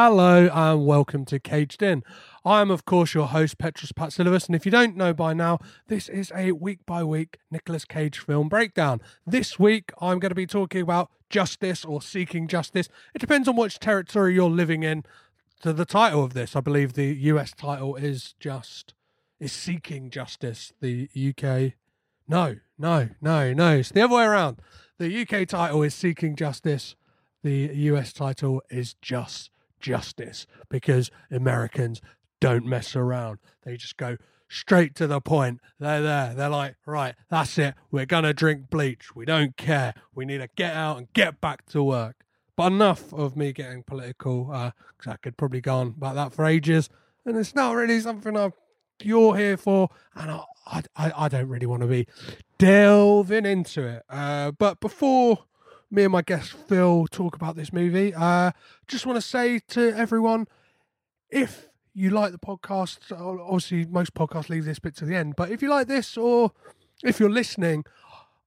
Hello and welcome to Caged In. I am, of course, your host, Petros Patsilivas, and if you don't know by now, this is a week by week Nicolas Cage film breakdown. This week, I'm going to be talking about justice or seeking justice. It depends on which territory you're living in. To the title of this, I believe the US title is just is seeking justice. The UK, no, no, no, no. It's the other way around. The UK title is seeking justice. The US title is just justice because Americans don't mess around. They just go straight to the point. They're there. They're like, right, that's it. We're going to drink bleach. We don't care. We need to get out and get back to work. But enough of me getting political because uh, I could probably go on about that for ages. And it's not really something i you're here for. And I, I, I don't really want to be delving into it. Uh, but before me and my guest Phil talk about this movie. Uh, just want to say to everyone, if you like the podcast, obviously most podcasts leave this bit to the end, but if you like this or if you're listening,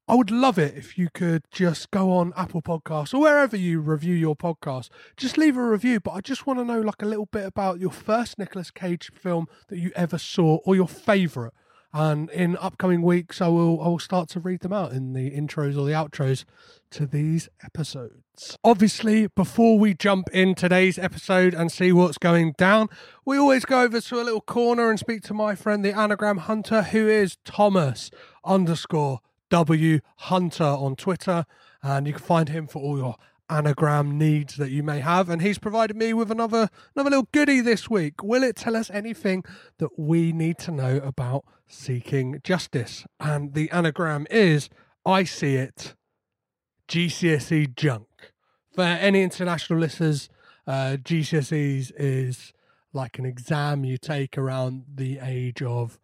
I would love it if you could just go on Apple Podcasts or wherever you review your podcast. Just leave a review, but I just want to know like a little bit about your first Nicolas Cage film that you ever saw or your favorite and in upcoming weeks I will I will start to read them out in the intros or the outros to these episodes. Obviously, before we jump in today's episode and see what's going down, we always go over to a little corner and speak to my friend the anagram hunter who is Thomas underscore W Hunter on Twitter and you can find him for all your anagram needs that you may have and he's provided me with another another little goodie this week. Will it tell us anything that we need to know about seeking justice? And the anagram is i see it. Gcse junk. For any international listeners uh, gcse's is like an exam you take around the age of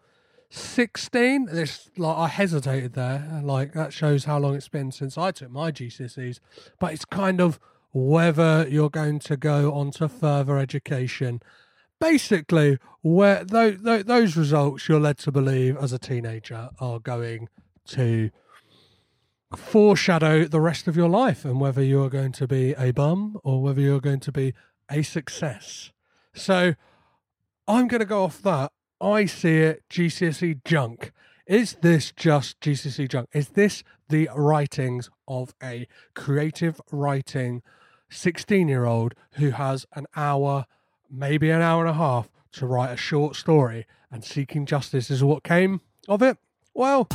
16 this like i hesitated there like that shows how long it's been since i took my gcse's but it's kind of whether you're going to go on to further education. Basically where those, those results you're led to believe as a teenager are going to foreshadow the rest of your life and whether you're going to be a bum or whether you're going to be a success. So i'm going to go off that I see it GCSE junk. Is this just GCSE junk? Is this the writings of a creative writing 16 year old who has an hour, maybe an hour and a half to write a short story and seeking justice is what came of it? Well,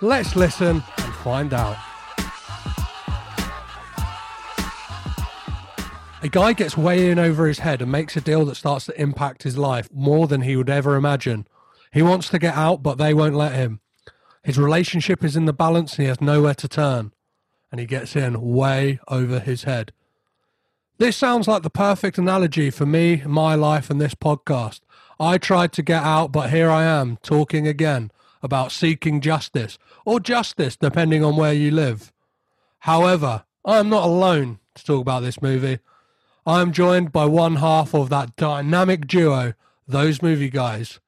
let's listen and find out. A guy gets way in over his head and makes a deal that starts to impact his life more than he would ever imagine. He wants to get out, but they won't let him. His relationship is in the balance and he has nowhere to turn. And he gets in way over his head. This sounds like the perfect analogy for me, my life, and this podcast. I tried to get out, but here I am, talking again about seeking justice, or justice, depending on where you live. However, I am not alone to talk about this movie. I'm joined by one half of that dynamic duo, those movie guys.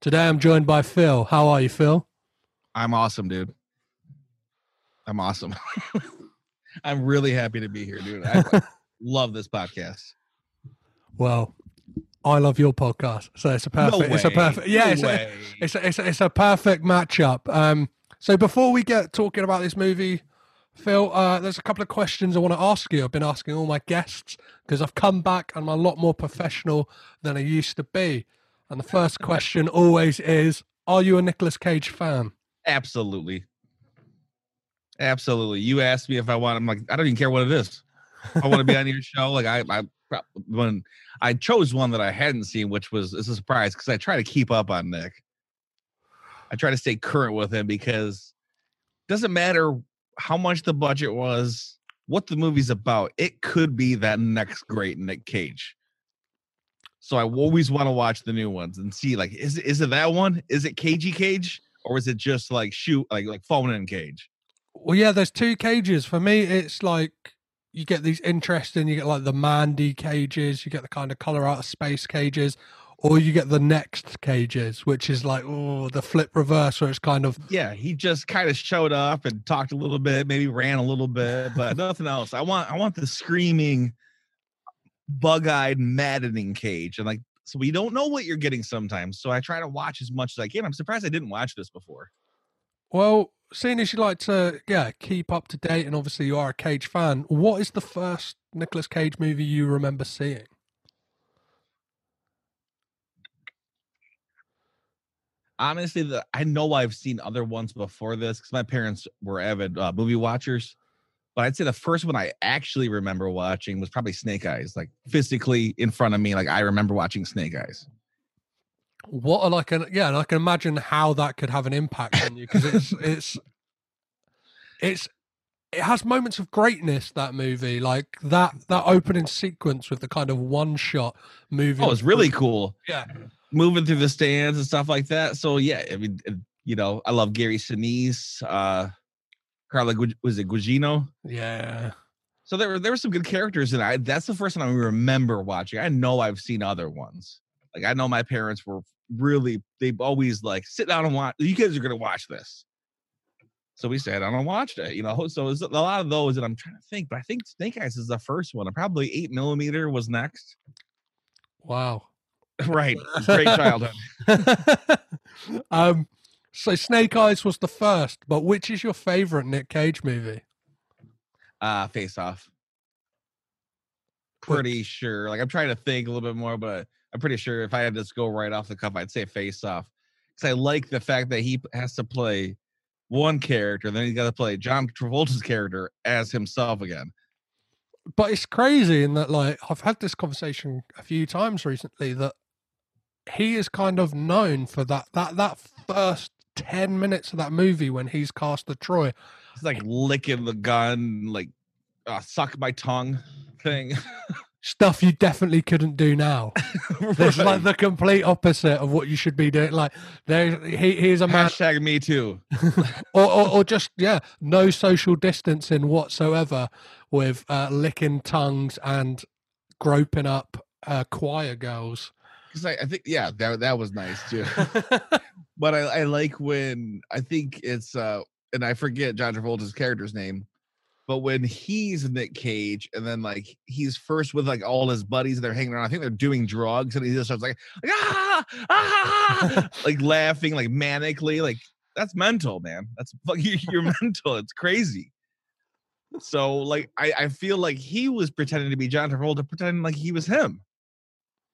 Today I'm joined by Phil. How are you, Phil? I'm awesome, dude. I'm awesome. I'm really happy to be here, dude. I love this podcast. Well, I love your podcast, so it's a perfect. No it's a perfect. Yeah, no it's, a, it's, a, it's a it's a perfect matchup. Um, so before we get talking about this movie Phil, uh, there's a couple of questions I want to ask you. I've been asking all my guests because I've come back and I'm a lot more professional than I used to be. And the first question always is Are you a Nicolas Cage fan? Absolutely. Absolutely. You asked me if I want, I'm like, I don't even care what it is. I want to be on your show. Like, I, I, when I chose one that I hadn't seen, which was, a surprise because I try to keep up on Nick. I try to stay current with him because doesn't matter how much the budget was, what the movie's about, it could be that next great Nick Cage. So I always want to watch the new ones and see like is is it that one? Is it Cagey Cage or is it just like shoot like like phone in Cage? Well, yeah, there's two cages. For me, it's like you get these interesting. You get like the Mandy cages. You get the kind of color out of space cages, or you get the next cages, which is like oh the flip reverse, where it's kind of yeah. He just kind of showed up and talked a little bit, maybe ran a little bit, but nothing else. I want I want the screaming bug-eyed, maddening Cage, and like so we don't know what you're getting sometimes. So I try to watch as much as I can. I'm surprised I didn't watch this before. Well, seeing as you like to, yeah, keep up to date, and obviously you are a Cage fan, what is the first Nicolas Cage movie you remember seeing? Honestly, the I know I've seen other ones before this because my parents were avid uh, movie watchers. But I'd say the first one I actually remember watching was probably Snake Eyes, like physically in front of me. Like I remember watching Snake Eyes. What are like an yeah, and I can imagine how that could have an impact on you because it's it's it's it has moments of greatness that movie like that that opening sequence with the kind of one shot movie Oh, it's really cool. yeah moving through the stands and stuff like that. So yeah, I mean, you know, I love Gary Sinise, uh, Carla Gu- was it Gugino? yeah So there were there were some good characters, and I that's the first one I remember watching. I know I've seen other ones. Like I know my parents were really they've always like sit down and watch. You guys are gonna watch this. So we sat down and watched it. You know, so it's a lot of those, and I'm trying to think, but I think Snake Eyes is the first one. And probably eight millimeter was next. wow right, great childhood. um so Snake Eyes was the first but which is your favorite Nick Cage movie Uh, Face Off. Pretty sure. Like I'm trying to think a little bit more, but I'm pretty sure if I had to just go right off the cuff, I'd say Face Off. Because I like the fact that he has to play one character, then he's got to play John Travolta's character as himself again. but it's crazy in that like I've had this conversation a few times recently that he is kind of known for that that that first 10 minutes of that movie when he's Castor Troy It's like licking the gun, like uh, suck my tongue thing. stuff you definitely couldn't do now Right. like the complete opposite of what you should be doing like there he, he's a man Hashtag me too. or, or, or just yeah no social distancing whatsoever with uh, licking tongues and groping up uh, choir girls Because I, I think, yeah, that, that was nice too. but I, I like when I think it's uh and I forget John Travolta's character's name, but when he's Nick Cage and then like he's first with like all his buddies and they're hanging around, I think they're doing drugs and he just starts like, like ah, ah, like laughing like manically, like that's mental, man. That's you're mental. It's crazy. So like I, I feel like he was pretending to be John Travolta, pretending like he was him.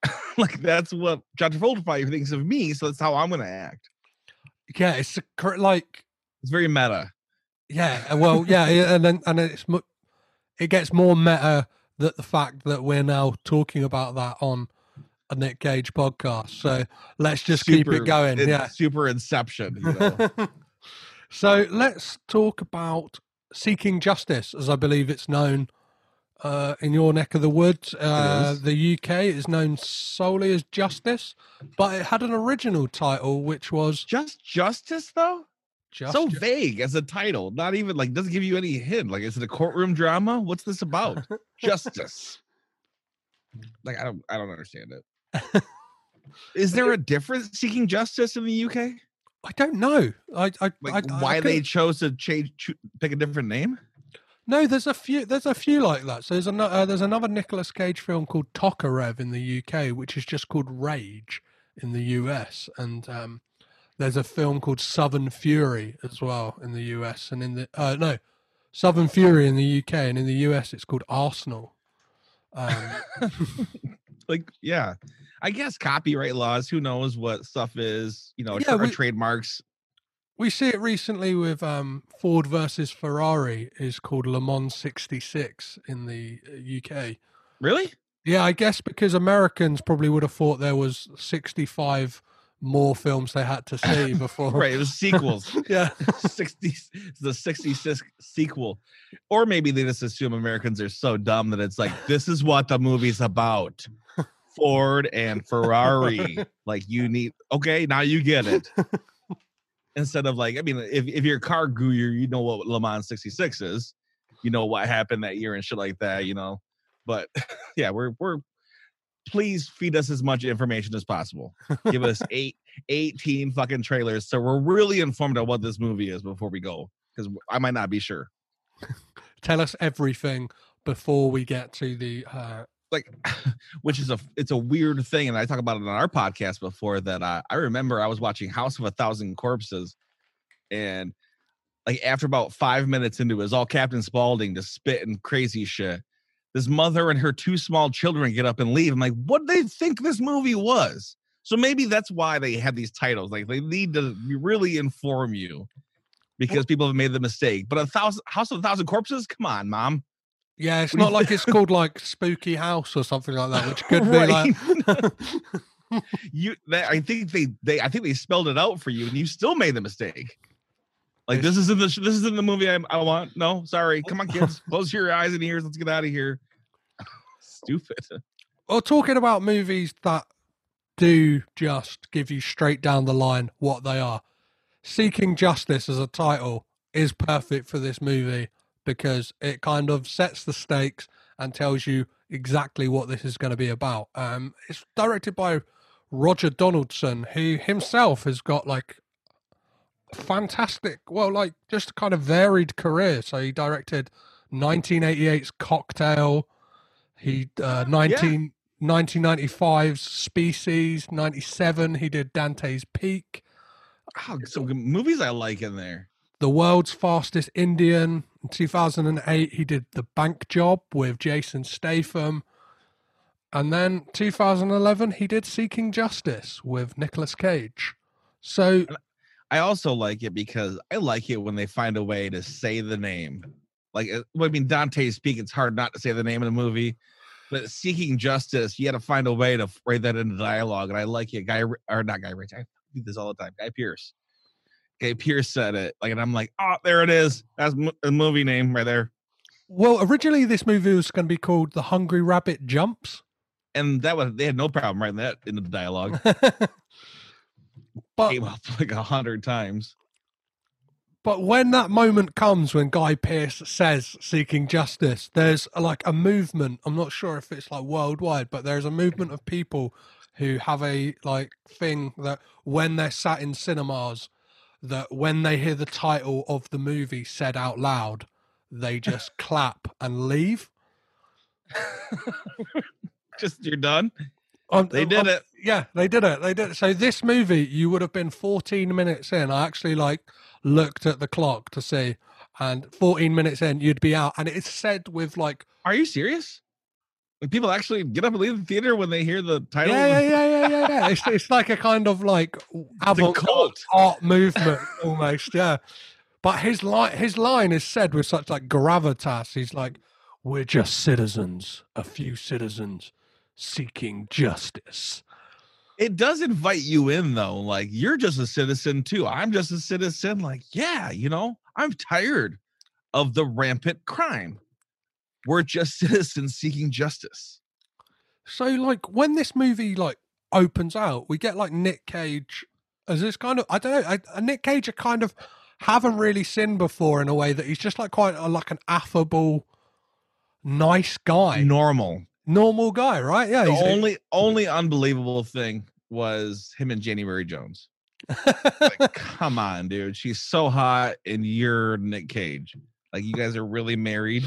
like that's what John Travolta thinks of me, so that's how I'm gonna act. yeah it's a, like It's very meta. Yeah, uh, well, yeah, and then and it's mu- it gets more meta that the fact that we're now talking about that on a Nick Cage podcast. So let's just keep it going. Yeah. super Inception. You know? so let's talk about seeking justice, as I believe it's known uh, in your neck of the woods. Uh, the UK is known solely as Justice, but it had an original title which was Just justice, though. just so vague as a title. Not even like doesn't give you any hint. Like, is it a courtroom drama? What's this about? Justice. Like, I don't, I don't understand it. Is there a difference seeking justice in the UK? I don't know. I, I, Like, I, I why they chose to change, pick a different name? No, there's a few. There's a few like that. So there's another. Uh, there's another Nicolas Cage film called Tokarev in the UK, which is just called Rage in the US, and um, there's a film called Southern Fury as well in the US, and in the uh, no, Southern Fury in the UK, and in the US it's called Arsenal. Um, like, yeah, I guess copyright laws. Who knows what stuff is? You know, Yeah, tra- we- trademarks. We see it recently with um, Ford versus Ferrari is called Le Mans '66 in the uh, UK. Really? Yeah, I guess because Americans probably would have thought there was 65 more films they had to see before. Right. It was sequels. Yeah. 60 the 66 sequel or maybe they just assume americans are so dumb that it's like this is what the movie's about ford and ferrari like you need okay now you get it instead of like i mean if, if you're a car guru you know what le mans 66 is. You know what happened that year and shit like that you know? But yeah we're we're please feed us as much information as possible. Give us eight 18 fucking trailers so we're really informed on what this movie is before we go because i might not be sure. Tell us everything before we get to the uh, like which is a it's a weird thing and i talk about it on our podcast before that uh, i remember i was watching house of a thousand corpses and like after about five minutes into it, it's all captain spaulding just spitting crazy shit. This mother and her two small children get up and leave. I'm like what do they think this movie was? So maybe that's why they have these titles like they need to really inform you because people have made the mistake. But a thousand house of a thousand corpses? Come on mom Yeah, it's not like it's called like Spooky House or something like that, which could be like. you that, i think they they i think they spelled it out for you and you still made the mistake. Like this isn't the this isn't the movie I, I want. No sorry. Come on kids. Close your eyes and ears. Let's get out of here. Stupid. Well, talking about movies that do just give you straight down the line what they are. Seeking Justice as a title is perfect for this movie because it kind of sets the stakes and tells you exactly what this is going to be about. Um, it's directed by Roger Donaldson, who himself has got like fantastic, well, like just a kind of varied career. So he directed 1988's Cocktail. He uh, 19, 1995's Species. 97 he did Dante's Peak. oh, some movies i like in there The World's Fastest Indian. In 2008, he did The Bank Job with Jason Statham. And then 2011, he did Seeking Justice with Nicolas Cage. So, i also like it because i like it when they find a way to say the name like uh, i mean dante's peak it's hard not to say the name of the movie but seeking justice you had to find a way to write that into dialogue and i like it guy or not guy Ritchie, i do this all the time Guy Pearce Guy Pearce said it like and i'm like oh there it is that's mo- a movie name right there well, originally this movie was going to be called The Hungry Rabbit Jumps. and that was they had no problem writing that into the dialogue but came up like a hundred times But when that moment comes when Guy Pearce says seeking justice, there's like a movement. I'm not sure if it's like worldwide, but there's a movement of people who have a like thing that when they're sat in cinemas, that when they hear the title of the movie said out loud, they just clap and leave. just you're done Um, they did um, it Yeah, they did it. They did it. So this movie, you would have been 14 minutes in. I actually like looked at the clock to see, and 14 minutes in, you'd be out. And it's said with like, are you serious like people actually get up and leave the theater when they hear the title yeah, yeah, yeah, yeah, yeah. It's it's like a kind of like cult. art movement almost. Yeah, but his line, his line is said with such like gravitas. He's like, "We're just citizens, a few citizens seeking justice." it does invite you in though like you're just a citizen too i'm just a citizen like yeah you know i'm tired of the rampant crime we're just citizens seeking justice. So like when this movie like opens out, we get like Nick Cage as this kind of I don't know, I, a Nick Cage I kind of haven't really seen before in a way that he's just like quite a, like an affable, nice guy, normal. Normal guy, right? Yeah, the he's only only unbelievable thing was him and january jones. Like come on dude. She's so hot and you're nick cage. Like you guys are really married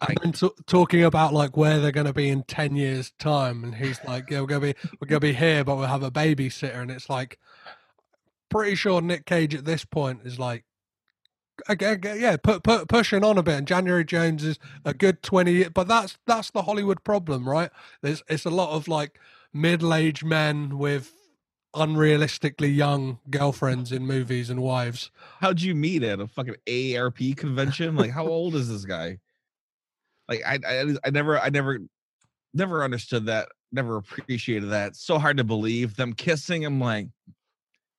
I've been t- talking about like where they're going to be in 10 years time and he's like yeah we're going to be we're going to be here but we'll have a babysitter and it's like pretty sure Nick Cage at this point is like again yeah put, put pushing on a bit and January Jones is a good 20 year- but that's that's the Hollywood problem right there's it's a lot of like middle-aged men with unrealistically young girlfriends in movies and wives how'd you meet at a fucking AARP convention? Like, how old is this guy? Like, I, I, I never, I never, never understood that. Never appreciated that. So hard to believe them kissing. I'm like,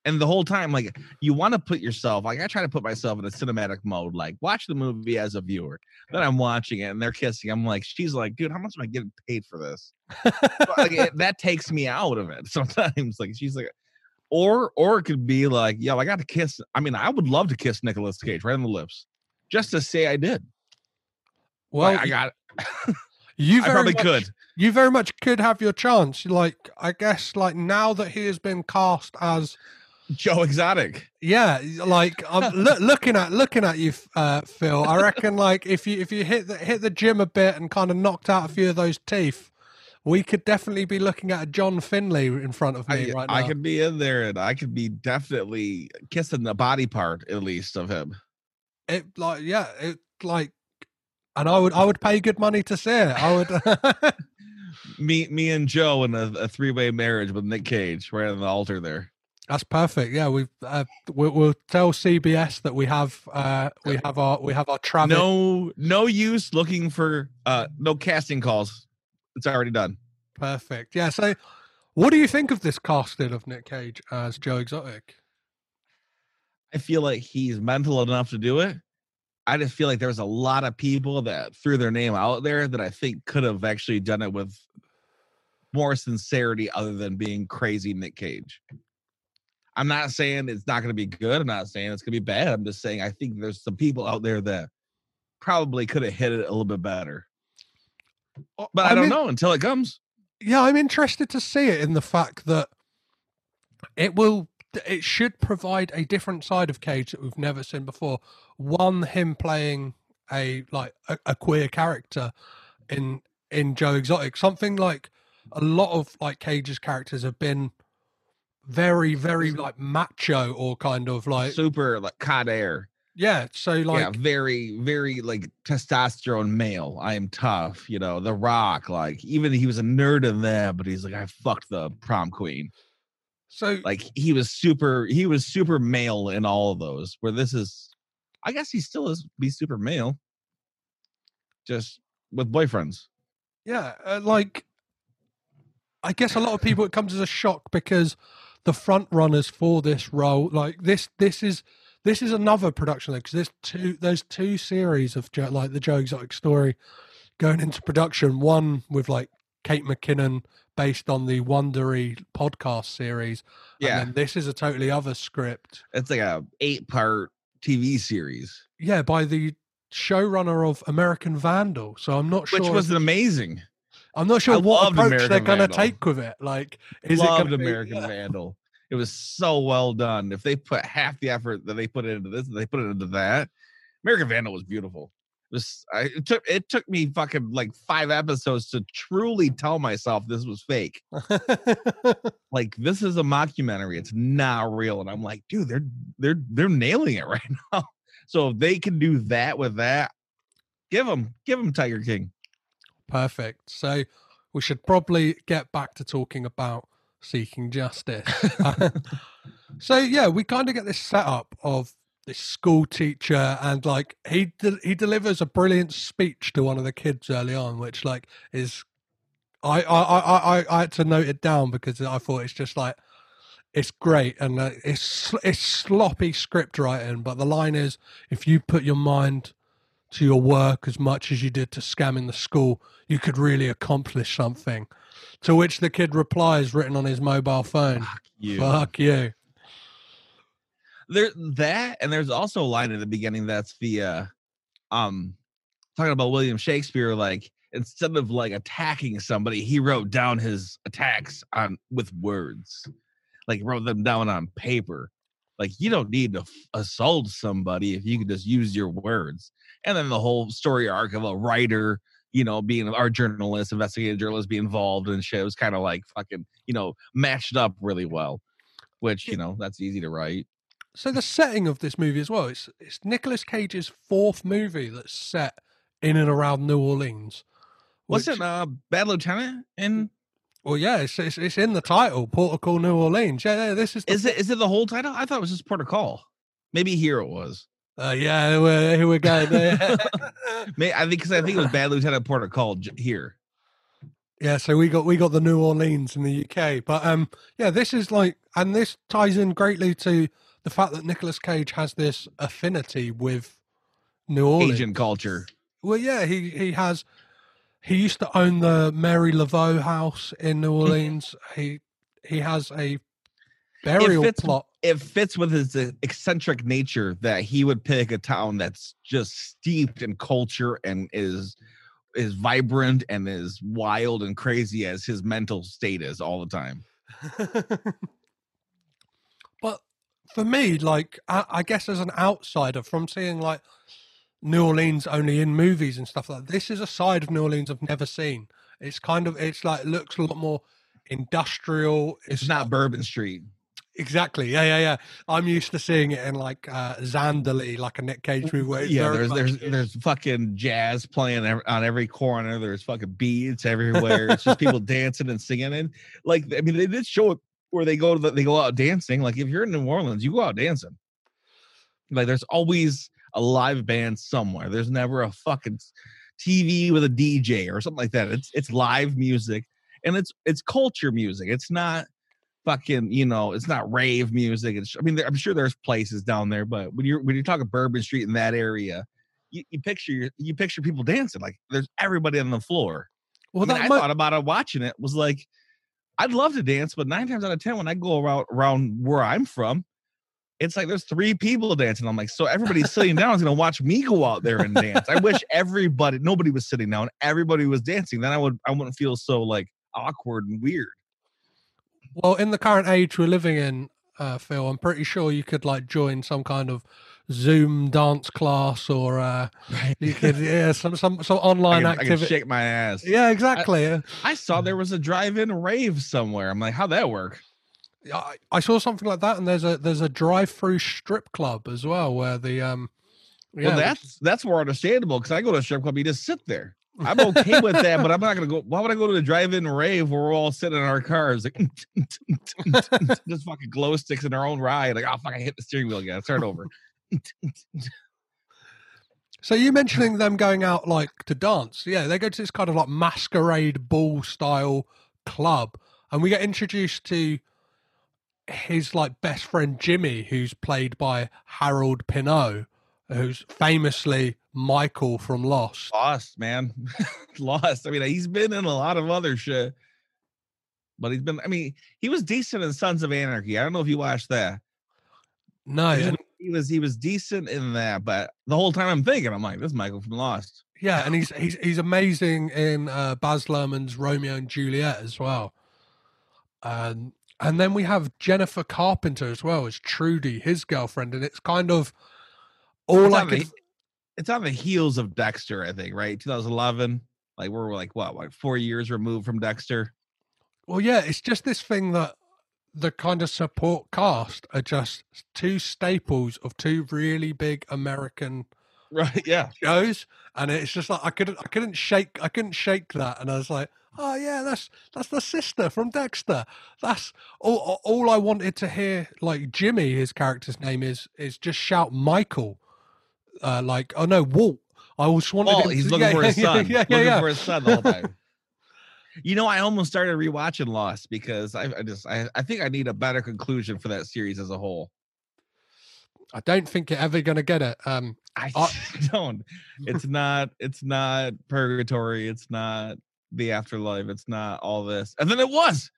and the whole time, like, you want to put yourself, like, I try to put myself in a cinematic mode, like, watch the movie as a viewer. Then I'm watching it and they're kissing. I'm like, she's like, dude, how much am I getting paid for this? But, like, it, that takes me out of it sometimes. Like, she's like, or or it could be like, yo, I got to kiss. I mean, I would love to kiss Nicolas Cage right on the lips, just to say I did. Well Like, I got. you I probably much- could. you very much could have your chance. Like, I guess, like now that he has been cast as Joe Exotic. Yeah, like I'm loo- looking at looking at you, uh, Phil. I reckon like if you if you hit the hit the gym a bit and kind of knocked out a few of those teeth, we could definitely be looking at a John Finlay in front of me I, right now. I could be in there and I could be definitely kissing the body part at least of him. it like yeah, it like, and I would I would pay good money to see it. I would. Me, me and Joe in a, a three way marriage with Nick Cage right on the altar there. That's perfect. Yeah, we've uh, we'll, we'll tell CBS that we have uh we have our we have our Travis. No, no use looking for uh no casting calls. It's already done. Perfect. Yeah. So, what do you think of this casting of Nick Cage as Joe Exotic? I feel like he's mental enough to do it. I just feel like there's a lot of people that threw their name out there that I think could have actually done it with more sincerity other than being crazy Nick Cage. I'm not saying it's not going to be good. I'm not saying it's going to be bad. I'm just saying I think there's some people out there that probably could have hit it a little bit better. Oh, but I, I'm don't know until it comes. Yeah, I'm interested to see it in the fact that it will. It should provide a different side of Cage that we've never seen before. One, him playing a like a, a queer character in in Joe Exotic. Something like a lot of like Cage's characters have been very, very like macho or kind of like Super like Con Air. yeah. So like yeah, very, very like testosterone male. I am tough, you know. The Rock, like even he was a nerd in that, but he's like, I fucked the prom queen. so Like he was super, he was super male in all of those. Where this is, I guess he still is be super male, just with boyfriends. Yeah, uh, like I guess a lot of people it comes as a shock because the front runners for this role, like this, this is this is another production because there's two there's two series of like the Joe Exotic story going into production. One with like Kate McKinnon based on the Wondery podcast series, Yeah, and then this is a totally other script. it's like a eight part TV series, Yeah, by the showrunner of American Vandal. So I'm not sure. which was an I'm not sure I what approach American they're going to take with it. Like, is it loved to be, American yeah. Vandal. It was so well done. If they put half the effort that they put into this, they put it into that. American Vandal was beautiful. It was I, it took it took me fucking like five episodes to truly tell myself this was fake. Like this is a mockumentary. It's not real. And I'm like, dude, they're they're they're nailing it right now. So if they can do that with that, give them give them Tiger King. Perfect. So we should probably get back to talking about seeking justice. so yeah, we kind of get this setup of this school teacher and like he de- he delivers a brilliant speech to one of the kids early on, which like is I I I I, I had to note it down because I thought it's just like it's great and uh, it's it's sloppy script writing, but the line is if you put your mind to your work as much as you did to scamming the school, you could really accomplish something. To which the kid replies, written on his mobile phone, You "Fuck you." There that and there's also a line in the beginning that's the uh um talking about william shakespeare like instead of like attacking somebody he wrote down his attacks on with words. Like wrote them down on paper. Like you don't need to f- assault somebody if you can just use your words. And then the whole story arc of a writer you know being our journalist investigative journalist be involved and shit was kind of like fucking you know matched up really well which you know that's easy to write So the setting of this movie as well, it's it's Nicolas Cage's fourth movie that's set in and around New Orleans. Was which, it? Uh, Bad Lieutenant? in? Well, yeah, it's, it's it's in the title, Port of Call, New Orleans. Yeah, yeah, this is. The, is it? Is it the whole title? I thought it was just Port of Call. Maybe here it was. Uh, yeah, we're, here we go. May I think because I think it was Bad Lieutenant Port of Call here. yeah, so we got we got the New Orleans in the UK, but um, yeah, this is like, and this ties in greatly to the fact that Nicolas Cage has this affinity with New Orleans. Asian culture. Well, yeah, he he has. He used to own the Mary Laveau house in New hmm. Orleans. he he has a burial fits- plot. It fits with his eccentric nature that he would pick a town that's just steeped in culture and is is vibrant and as wild and crazy as his mental state is all the time. but for me, like I, I guess as an outsider from seeing like New Orleans only in movies and stuff like that, this is a side of New Orleans I've never seen. It's kind of it's like looks a lot more industrial. It's not Bourbon Street. Exactly. Yeah, yeah, yeah. I'm used to seeing it in like uh Zandalee, like a Nick Cage movie. Where Yeah, there's much there's there's fucking jazz playing on every corner. There's fucking beats everywhere. It's just people dancing and singing. And like, I mean, they did show it where they go to the, they go out dancing. Like, if you're in New Orleans, you go out dancing. Like, there's always a live band somewhere. There's never a fucking TV with a DJ or something like that. It's it's live music and it's it's culture music. It's not fucking you know it's not rave music. It's I mean there, I'm sure there's places down there, but when you're when you're talking Bourbon Street in that area, you, you picture your, you picture people dancing like there's everybody on the floor. well, I, mean, I thought about it watching it was like I'd love to dance, but nine times out of ten when I go around around where I'm from. It's like there's three people dancing. I'm like, so everybody's sitting down is gonna watch me go out there and dance. I wish everybody, nobody was sitting down, everybody was dancing. Then I would, I wouldn't feel so like awkward and weird. Well, in the current age we're living in, uh, Phil, I'm pretty sure you could like join some kind of Zoom dance class or uh, you could yeah some some some I online can, I can shake my ass. Yeah, exactly. Uh, I saw there was a drive-in rave somewhere. I'm like, how'd that work? I, I saw something like that, and there's a there's a drive-through strip club as well where the um. Yeah, well, that's that's more understandable because I go to a strip club, you just sit there. I'm okay with that, but I'm not gonna go. Why would I go to the drive-in rave where we're all sitting in our cars, like just fucking glow sticks in our own ride? Like, oh fuck, I hit the steering wheel again. Start over. So you mentioning them going out like to dance? Yeah, they go to this kind of like masquerade ball style club, and we get introduced to his like best friend Jimmy, who's played by Harold Perrineau, who's famously Michael from Lost. Lost, man, lost. I mean, he's been in a lot of other shit, but he's been. I mean, he was decent in Sons of Anarchy. I don't know if you watched that. No, He was- he was decent in that, but the whole time I'm thinking, I'm like, this is Michael from Lost. yeah, and he's he's he's amazing in uh, Baz Luhrmann's Romeo and Juliet as well. Um, and then we have Jennifer Carpenter as well as Trudy, his girlfriend, and it's kind of all It's I on, the, it's on the heels of Dexter, I think, right? 2011. Like we're like what, like four years removed from Dexter. Well, yeah, it's just this thing that the kind of support cast are just two staples of two really big American Right? Yeah. shows, and it's just like I couldn't, I couldn't shake, I couldn't shake that, and I was like, oh yeah, that's that's the sister from Dexter. That's all. all- All I wanted to hear, like Jimmy, his character's name is, is just shout Michael, uh, like oh no, Walt. I just wanted. Him he's to- looking yeah, for his son. Yeah, yeah, looking yeah. for his son whole time. You know, I almost started rewatching Lost because I, I just I, I think I need a better conclusion for that series as a whole. I don't think you're ever going to get it. Um, I Uh, don't. It's not. It's not purgatory. It's not the afterlife. It's not all this. And then it was.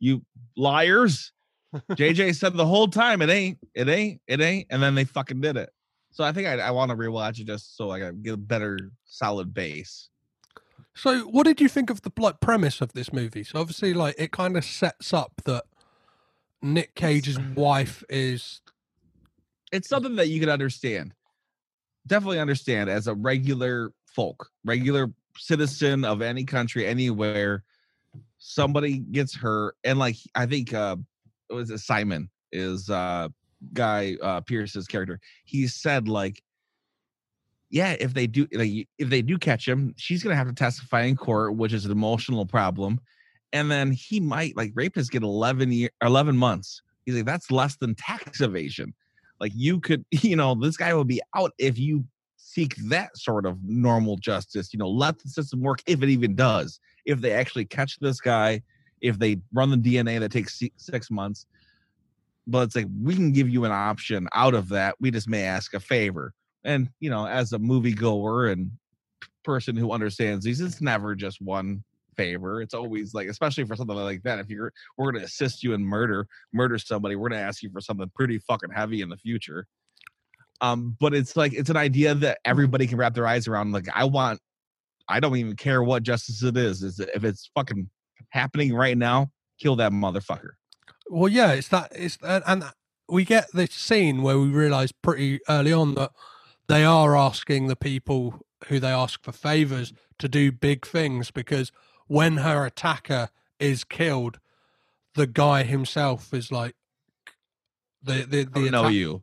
You liars. JJ said the whole time it ain't. It ain't. It ain't. And then they fucking did it. So I think I, I want to rewatch it just so I can get a better solid base. So, what did you think of the like premise of this movie? So, obviously, like it kind of sets up that Nick Cage's wife is It's something that you can understand. Definitely understand as a regular folk, regular citizen of any country, anywhere. Somebody gets hurt, and like I think uh it was it Simon is uh guy uh Pearce's character. He said like yeah, if they do like if they do catch him, she's gonna have to testify in court, which is an emotional problem. And then he might like rapists get 11 year 11 months. He's like, that's less than tax evasion. Like you could, you know, this guy will be out if you seek that sort of normal justice. You know, let the system work if it even does. If they actually catch this guy, if they run the DNA that takes six months. But it's like we can give you an option out of that. We just may ask a favor. And you know, as a moviegoer and person who understands these, it's never just one favor. It's always like, especially for something like that. If you're we're gonna assist you in murder, murder somebody, we're gonna ask you for something pretty fucking heavy in the future. Um, but it's like it's an idea that everybody can wrap their eyes around. Like, I want, I don't even care what justice it is. Is if it's fucking happening right now, kill that motherfucker. well, yeah, it's that it's and we get this scene where we realize pretty early on that they are asking the people who they ask for favors to do big things because when her attacker is killed, the guy himself is like the the, the I don't know you.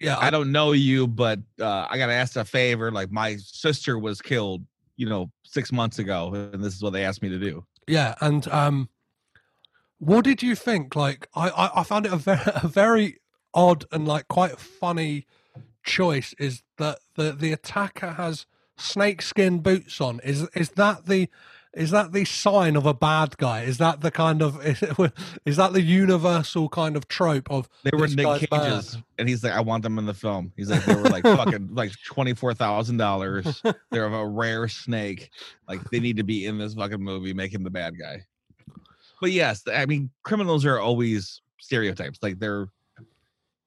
Yeah, I don't know you, but uh, I gotta ask a favor. Like my sister was killed, you know, six months ago, and this is what they asked me to do. Yeah, and um, what did you think? Like, I, I, I found it a very, a very odd and like quite funny choice. Is that the the attacker has snakeskin boots on? Is is that the is that the sign of a bad guy? Is that the kind of is, is that the universal kind of trope of They were Nick guy's bad? Cage's, and he's like, I want them in the film. He's like, they were like fucking like twenty four thousand dollars. They're of a rare snake. Like they need to be in this fucking movie, make him the bad guy. But yes, I mean, criminals are always stereotypes. Like they're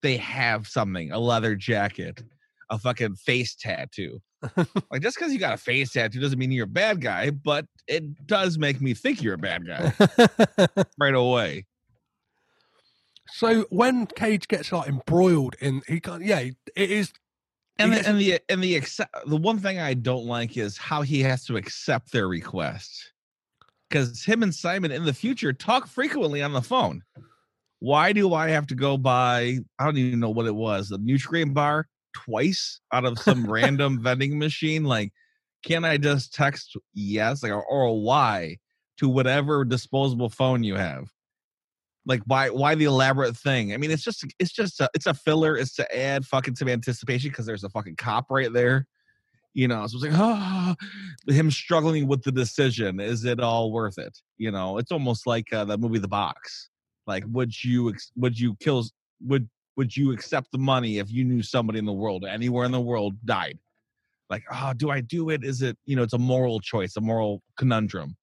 they have something, a leather jacket, a fucking face tattoo. like just because you got a face tattoo doesn't mean you're a bad guy, but it does make me think you're a bad guy right away. so when Cage gets like embroiled in, he can't. Yeah, it is. And the, gets- and the and the accept the one thing I don't like is how he has to accept their request. Because him and Simon in the future talk frequently on the phone. Why do I have to go buy? I don't even know what it was. The Nutrient bar twice out of some random vending machine. Like, can I just text yes, like or, or why to whatever disposable phone you have? Like, why why the elaborate thing? I mean, it's just it's just a, it's a filler. It's to add fucking some anticipation because there's a fucking cop right there. You know, so it's like, oh, him struggling with the decision. Is it all worth it? You know, it's almost like uh, the movie The Box. Like, would you would you kill? Would would you accept the money if you knew somebody in the world, anywhere in the world, died? Like, oh, do I do it? Is it you know? It's a moral choice, a moral conundrum,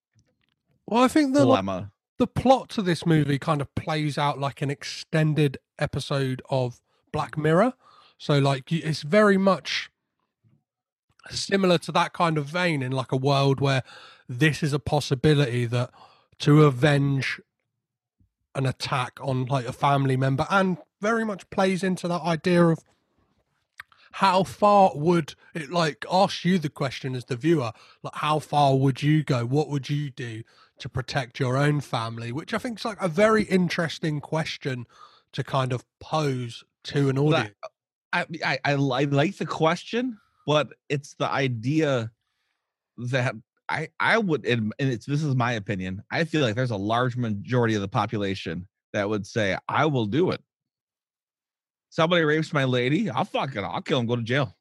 Well, I think the dilemma. the plot to this movie kind of plays out like an extended episode of Black Mirror. So like it's very much similar to that kind of vein in like a world where this is a possibility that to avenge an attack on like a family member and very much plays into that idea of how far would it like ask you the question as the viewer like how far would you go? What would you do to protect your own family? Which i think is like a very interesting question to kind of pose to an audience. I, I I I like the question, but it's the idea that I I would and it's this is my opinion. I feel like there's a large majority of the population that would say I will do it. Somebody rapes my lady, I'll fucking I'll kill him, go to jail.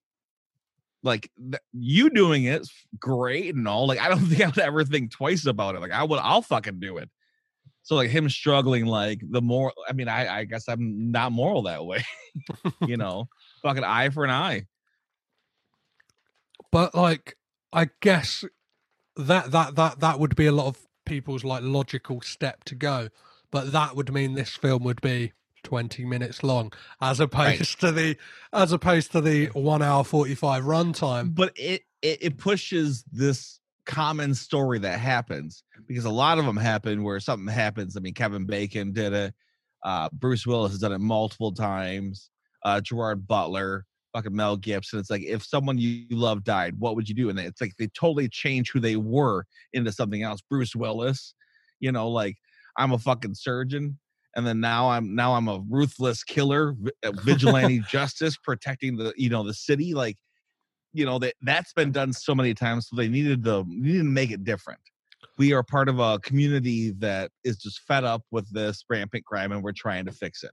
Like th- you doing it's great and all. Like I don't think I would ever think twice about it. Like I would, I'll fucking do it. So like him struggling, like the more. I mean, I I guess I'm not moral that way. you know, fucking eye for an eye. but like i guess that that that that would be a lot of people's like logical step to go but that would mean this film would be 20 minutes long as opposed to the as opposed to the 1 hour 45 runtime But it, it it pushes this common story that happens because a lot of them happen where something happens. I mean, Kevin Bacon did it. Uh, Bruce Willis has done it multiple times. Uh, Gerard Butler, fucking Mel Gibson. It's like if someone you love died, what would you do? And it's like they totally change who they were into something else. Bruce Willis, you know, like I'm a fucking surgeon, and then now I'm now I'm a ruthless killer, uh, vigilante justice protecting the you know the city. Like, you know that that's been done so many times, so they needed the needed to make it different. We are part of a community that is just fed up with this rampant crime, and we're trying to fix it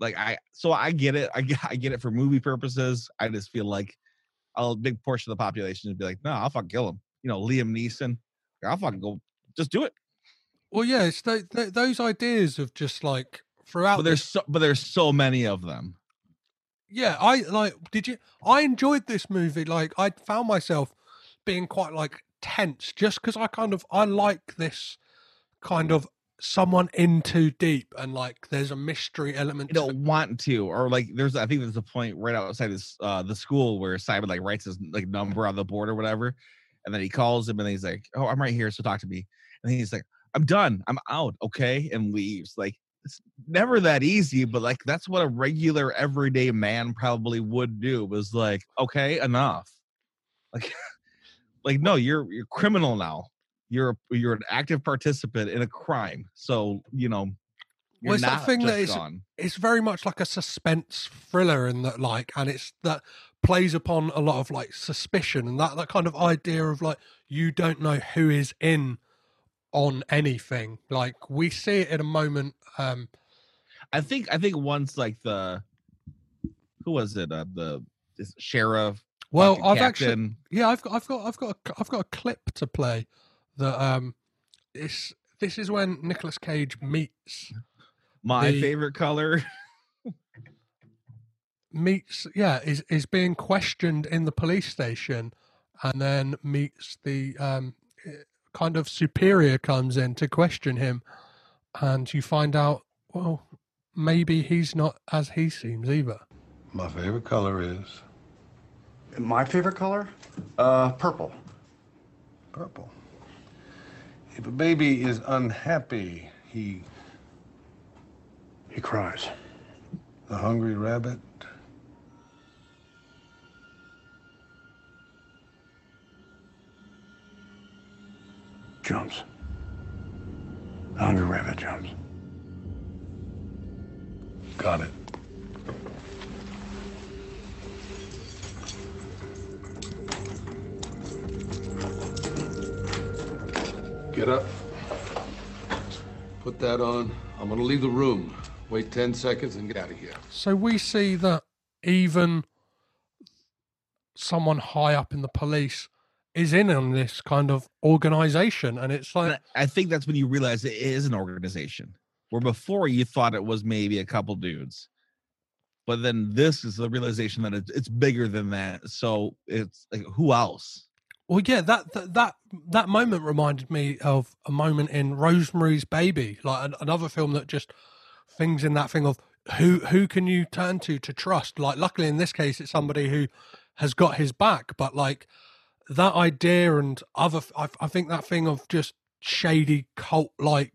like I so I get it. I get I get it for movie purposes. I just feel like a big portion of the population would be like, no, I'll fucking kill him. You know, Liam Neeson. I'll fucking go just do it. well yeah it's th- th- those ideas of just like throughout But this so but there's so many of them. yeah i like did you i enjoyed this movie like i found myself being quite like tense just because i kind of i like this kind of someone in too deep and like there's a mystery element to don't want to, or like there's I think there's a point right outside this uh the school where Simon like writes his like number on the board or whatever, and then he calls him and he's like, Oh, I'm right here, so talk to me. And he's like, I'm done, I'm out, okay, and leaves. Like it's never that easy, but like that's what a regular everyday man probably would do was like, okay, enough. Like like no, you're you're criminal now. You're you're an active participant in a crime. So, you know, you're Well, it's that thing that gone. it's very much like a suspense thriller and that like and it's that plays upon a lot of like suspicion and that that kind of idea of like you don't know who is in on anything like we see it in a moment um I think I think once like the who was it? Uh, the sheriff. well i've actually yeah i've got i've got i've got a, i've got a clip to play that um it's this is when Nicolas Cage meets my the- favorite color. meets yeah is is being questioned in the police station and then meets the um eh, kind of superior comes in to question him and you find out well maybe he's not as he seems either My favorite color is My favorite color? Uh, purple. purple. If a baby is unhappy, he, He cries. the hungry rabbit, Jumps. The hungry rabbit jumps. got it. Get up. Put that on. I'm gonna leave the room. Wait 10 seconds and get out of here. so we see that even someone high up in the police is in on this kind of organization and it's like I I think that's when you realize it is an organization. Where before you thought it was maybe a couple dudes, but then this is the realization that it's, it's bigger than that. So it's like who else? Well, yeah, that, that that that moment reminded me of a moment in Rosemary's Baby, like an, another film that just things in that thing of who who can you turn to to trust. Like, luckily in this case, it's somebody who has got his back, but like that idea and other, I, I think that thing of just shady cult like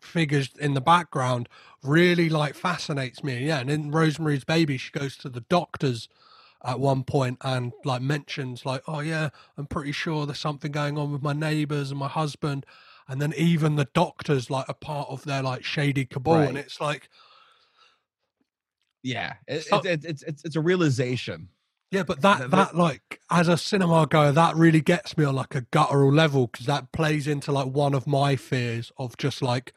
figures in the background really like fascinates me. Yeah, and in Rosemary's Baby, she goes to the doctors at one point and like mentions like oh yeah i'm pretty sure there's something going on with my neighbors and my husband and then even the doctors like a part of their like shady cabal and it's like Yeah, it, So- it's, it's it's it's it's a realization. yeah but that Th- that like as a cinema goer that really gets me on like a guttural level because that plays into like one of my fears of just like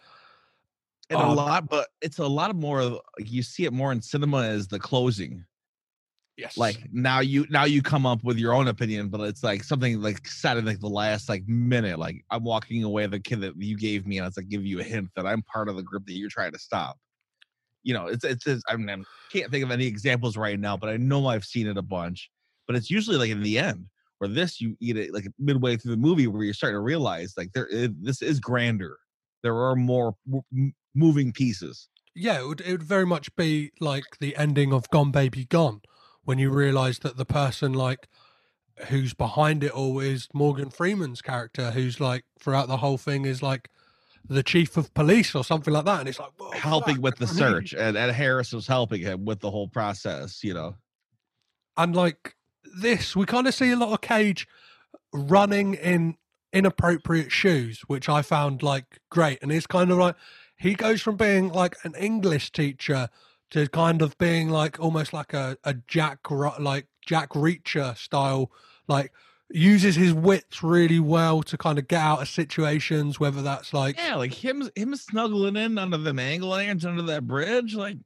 and a Um, lot but it's a lot more of like, you see it more in cinema as the closing yes. like now you now you come up with your own opinion but it's like something like said in like the last like minute like i'm walking away the kid that you gave me and it's like give you a hint that i'm part of the group that you're trying to stop. You know it's it's, it's i mean i can't think of any examples right now but i know i've seen it a bunch but it's usually like in the end where this you eat it like midway through the movie where you're starting to realize like there is, this is grander. There are more m- moving pieces. Yeah it would, it would very much be like the ending of gone baby gone when you realize that the person like who's behind it all is morgan freeman's character who's like throughout the whole thing is like the chief of police or something like that and it's like helping fuck, with the search and, and harris was helping him with the whole process you know? And like this we kind of see a lot of cage running in inappropriate shoes which i found like great and it's kind of like he goes from being like an english teacher to kind of being like almost like a, a jack like jack reacher style like uses his wits really well to kind of get out of situations whether that's like yeah like him him snuggling in under them angle irons under that bridge like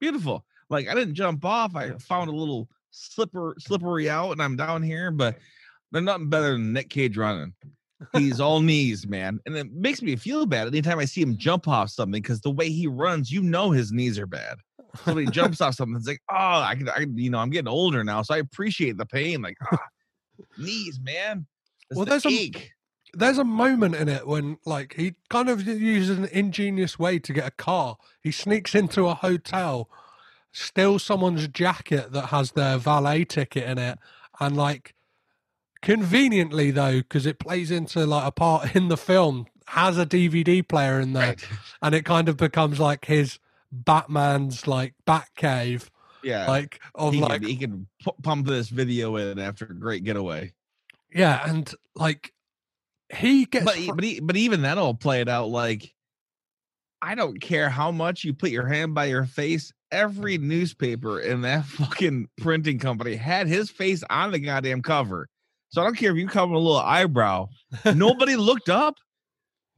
beautiful. Like i didn't jump off i found a little slipper slippery out and i'm down here but they're nothing better than nick cage running he's all knees man and it makes me feel bad anytime i see him jump off something because the way he runs you know his knees are bad so he jumps off something it's like oh i can I, you know i'm getting older now so i appreciate the pain like ah, knees man It's Well, the there's a- there's a moment in it when like he kind of uses an ingenious way to get a car. He sneaks into a hotel, steals someone's jacket that has their valet ticket in it, and like conveniently though, because it plays into like a part in the film has a DVD player in there, Right. and it kind of becomes like his Batman's like Batcave, Yeah. like of he, like can, he can pu- pump this video in after a great getaway. yeah, and like he gets But, fr- but, he, but even that'll play it out like I don't care how much you put your hand by your face. Every mm. newspaper in that fucking printing company had his face on the goddamn cover. So I don't care if you cover a little eyebrow. Nobody looked up.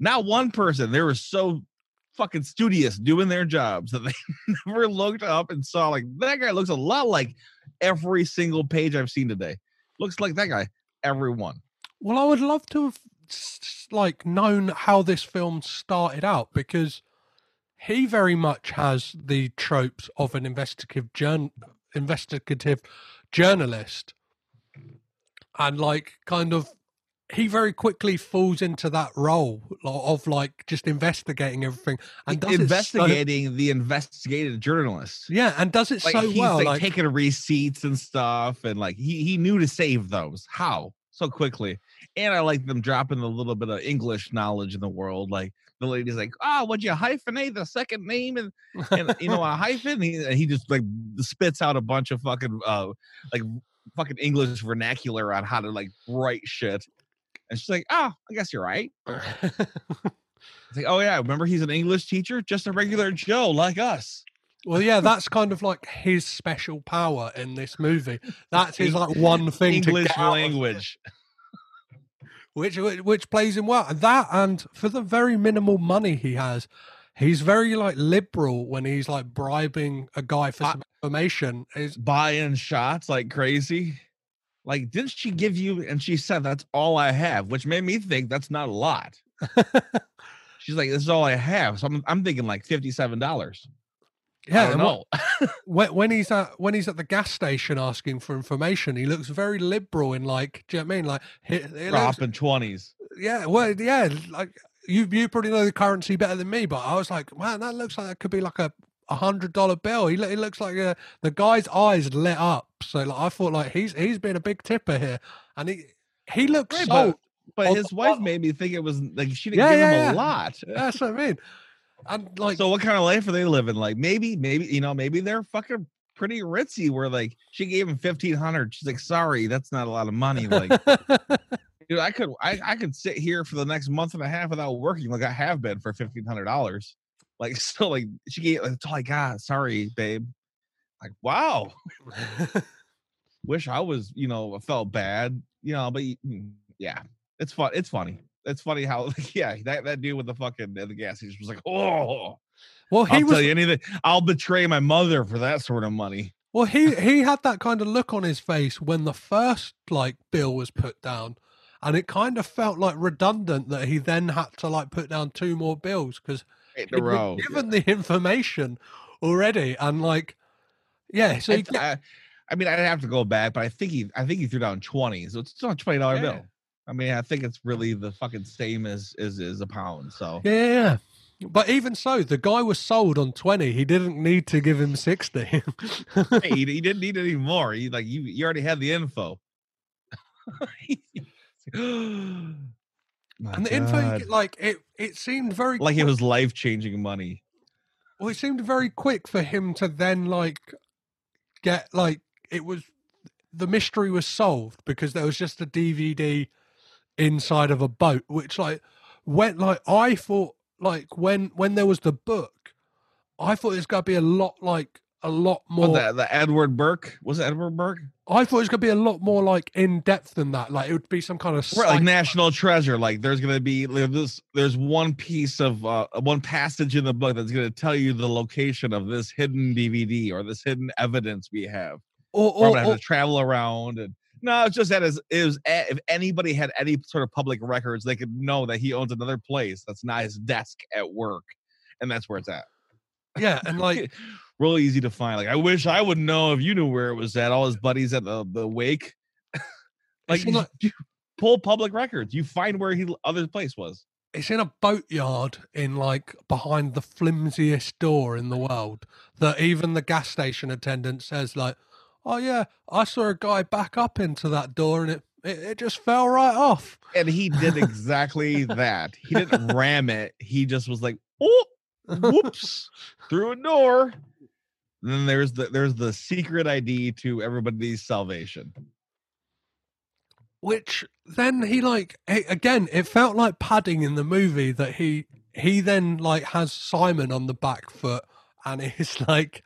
Not one person. They were so fucking studious doing their jobs that they never looked up and saw like that guy looks a lot like every single page I've seen today. Looks like that guy. Everyone. Well, I would love to have like known how this film started out because he very much has the tropes of an investigative journ- investigative journalist, and like kind of he very quickly falls into that role of like just investigating everything and does it so- investigating the investigative journalist. yeah, and does it Like so he's well. like, Like, taking receipts and stuff, and like he he knew to save those. How so quickly? And I like them dropping a little bit of English knowledge in the world. Like the lady's like, "Oh, would you hyphenate the second name and and you know a hyphen?" He he just like spits out a bunch of fucking uh like fucking English vernacular on how to like write shit. And she's like, "Oh, I guess you're right." It's like, "Oh yeah, remember he's an English teacher, just a regular Joe like us." well, yeah, that's kind of like his special power in this movie. That's his like one thing to English get out of it. language. which which which plays him well. That and for the very minimal money he has, he's very like liberal when he's like bribing a guy for I- some information. Is buying shots like crazy. Like, didn't she give you? And she said, "That's all I have," which made me think that's not a lot. She's like, "This is all I have." So I'm, I'm thinking like fifty-seven dollars. yeah, I don't and know. when, when he's at when he's at the gas station asking for information, he looks very liberal in like, do you know what I mean? Like, he, it looks- Dropping twenties. yeah, well, yeah, like you you probably know the currency better than me, but I was like, man, that looks like that could be like a a hundred dollar bill. He it looks like uh the guy's eyes lit up. So like I thought like he's he's been a big tipper here, and he he looks Right, sold. But On his wife made me think it was like she didn't Yeah, give yeah, him yeah. a lot. That's what I mean. And like, so what kind of life are they living? Like maybe, maybe you know, maybe they're fucking pretty ritzy. Where like she gave him fifteen hundred. She's like, sorry, that's not a lot of money. Like, dude, I could, I, I could sit here for the next month and a half without working, like I have been for fifteen hundred dollars. Like, so like she gave, that's all I got. Sorry, babe. Like, wow. Wish I was, you know, felt bad, you know, but mm, yeah, it's fun. It's funny. It's funny how, like, yeah, that, that dude with the fucking uh, the gas station was like, oh, well, he I'll was tell you anything. I'll betray my mother for that sort of money. well, he he had that kind of look on his face when the first like bill was put down, and it kind of felt like redundant that he then had to like put down two more bills because In a row. given the information already, and like, yeah, so I, I, I mean, I'd have to go back, but I think he, I think he threw down twenty, so it's still a twenty dollar Yeah. bill. I mean, I think it's really the fucking same as as is a pound. So yeah, yeah, yeah. But even so, the guy was sold on twenty. He didn't need to give him sixty. hey, he, he didn't need any more. He like you, you already had the info. My and the info, you get, like it, it seemed very like it was life changing money. Well, it seemed very quick for him to then like get like it was the mystery was solved because there was just a DVD inside of a boat, which like went like I thought like when when there was the book, I thought it was gonna be a lot like a lot oh, more. What the, the Edward Burke was it Edward Burke? I thought it was gonna be a lot more like in depth than that. Like it would be some kind of Right, like National Treasure. Like there's gonna be like, this. There's one piece of uh, one passage in the book that's gonna tell you the location of this hidden DVD or this hidden evidence we have. or, Or or, have or to travel around and. No, it's just that is it was if anybody had any sort of public records, they could know that he owns another place that's not his desk at work, and that's where it's at. yeah, and like real easy to find. Like I wish I would know if you knew where it was at. All his buddies at the the wake. like, like- you pull public records. You find where he other place was. it's in a boatyard in like behind the flimsiest door in the world that even the gas station attendant says like oh yeah i saw a guy back up into that door and it It, it just fell right off. And he did exactly that. He didn't ram it. He just was like, oh, whoops, through a door. And then there's the there's the secret ID to everybody's salvation. Which then he like again, it felt like padding in the movie that he he then like has Simon on the back foot and is like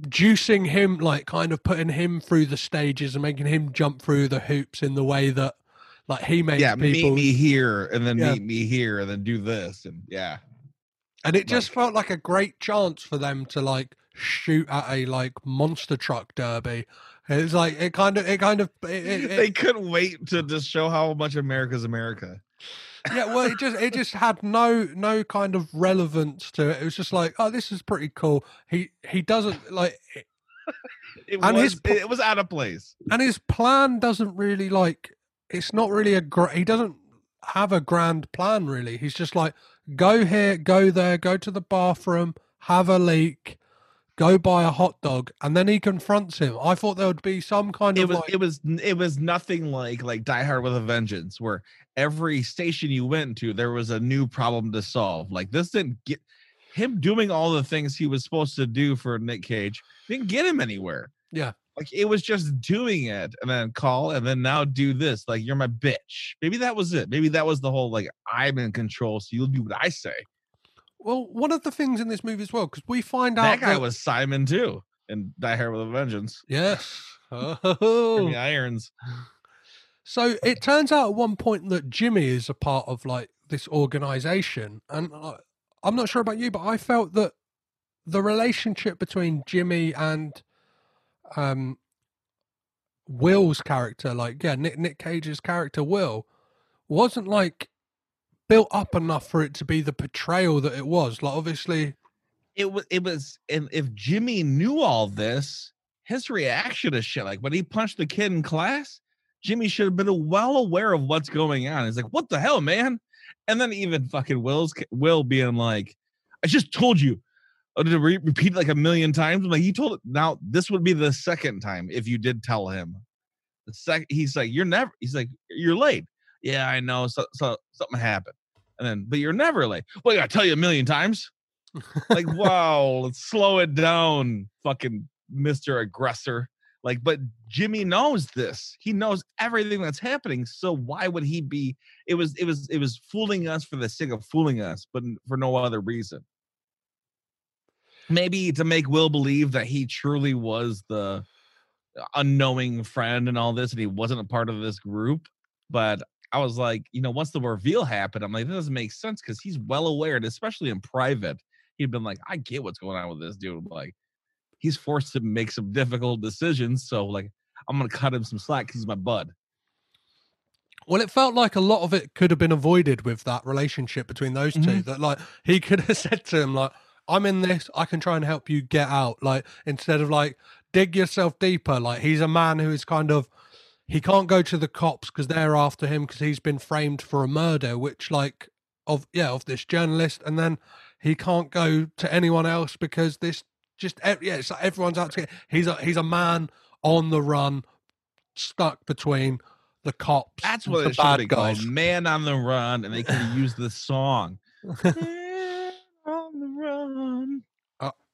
juicing him, like kind of putting him through the stages and making him jump through the hoops in the way that like he makes yeah, people. meet me here and then Yeah. meet me here and then do this and yeah. And it just felt like a great chance for them to like shoot at a like monster truck derby. It's like it kind of it kind of it, it, they couldn't wait to just show how much America's America. yeah, well it just it just had no no kind of relevance to it. It was just like, oh, this is pretty cool. He he doesn't like It And was his it was out of place. and his plan doesn't really like it's not really a great. he doesn't have a grand plan really he's just like go here go there go to the bathroom have a leak go buy a hot dog and then he confronts him i thought there would be some kind It of was like it was it was nothing like like Die Hard with a Vengeance, where every station you went to there was a new problem to solve. Like this didn't get him doing all the things he was supposed to do for Nick Cage didn't get him anywhere. Yeah. Like it was just doing it and then call and then now do this. Like you're my bitch. Maybe that was it. Maybe that was the whole like I'm in control, so you'll do what I say. well one of the things in this movie as well because we find out That guy was Simon too in Die Hard with a Vengeance. yes Jimmy the Irons. So it turns out at one point that Jimmy is a part of like this organization, and uh, I'm not sure about you, but I felt that the relationship between Jimmy and um Will's character, like yeah, Nick Nick Cage's character Will, wasn't like built up enough for it to be the portrayal that it was. Like obviously, it was it was and if Jimmy knew all this, his reaction to shit like when he punched the kid in class, Jimmy should have been well aware of what's going on. He's like, "What the hell, man?" And then even fucking Will's Will being like, "I just told you." Oh, did it re- repeat it like a million times? I'm like, he told it. Now this would be the second time if you did tell him. The sec, he's like, "You're never." He's like, "You're late." Yeah, I know. So, so something happened, and then, but you're never late. Well, I gotta tell you a million times like wow let's slow it down fucking mr aggressor like but jimmy knows this he knows everything that's happening so why would he be it was it was it was fooling us for the sake of fooling us but for no other reason maybe to make will believe that he truly was the unknowing friend and all this and he wasn't a part of this group but i was like you know once the reveal happened i'm like that doesn't make sense because he's well aware and especially in private he'd been like, I get what's going on with this dude. Like, he's forced to make some difficult decisions. So, like, I'm gonna cut him some slack because he's my bud. Well, it felt like a lot of it could have been avoided with that relationship between those 2 Mhm. That like he could have said to him, like, "I'm in this. I can try and help you get out." Like instead of like dig yourself deeper. Like he's a man who is kind of he can't go to the cops because they're after him because he's been framed for a murder, which like of yeah of this journalist, and then he can't go to anyone else because this just yeah it's like everyone's out to get. He's a he's a man on the run, stuck between the cops. That's what the bad guys. called. Man on the run, and they could have used this song. Eh,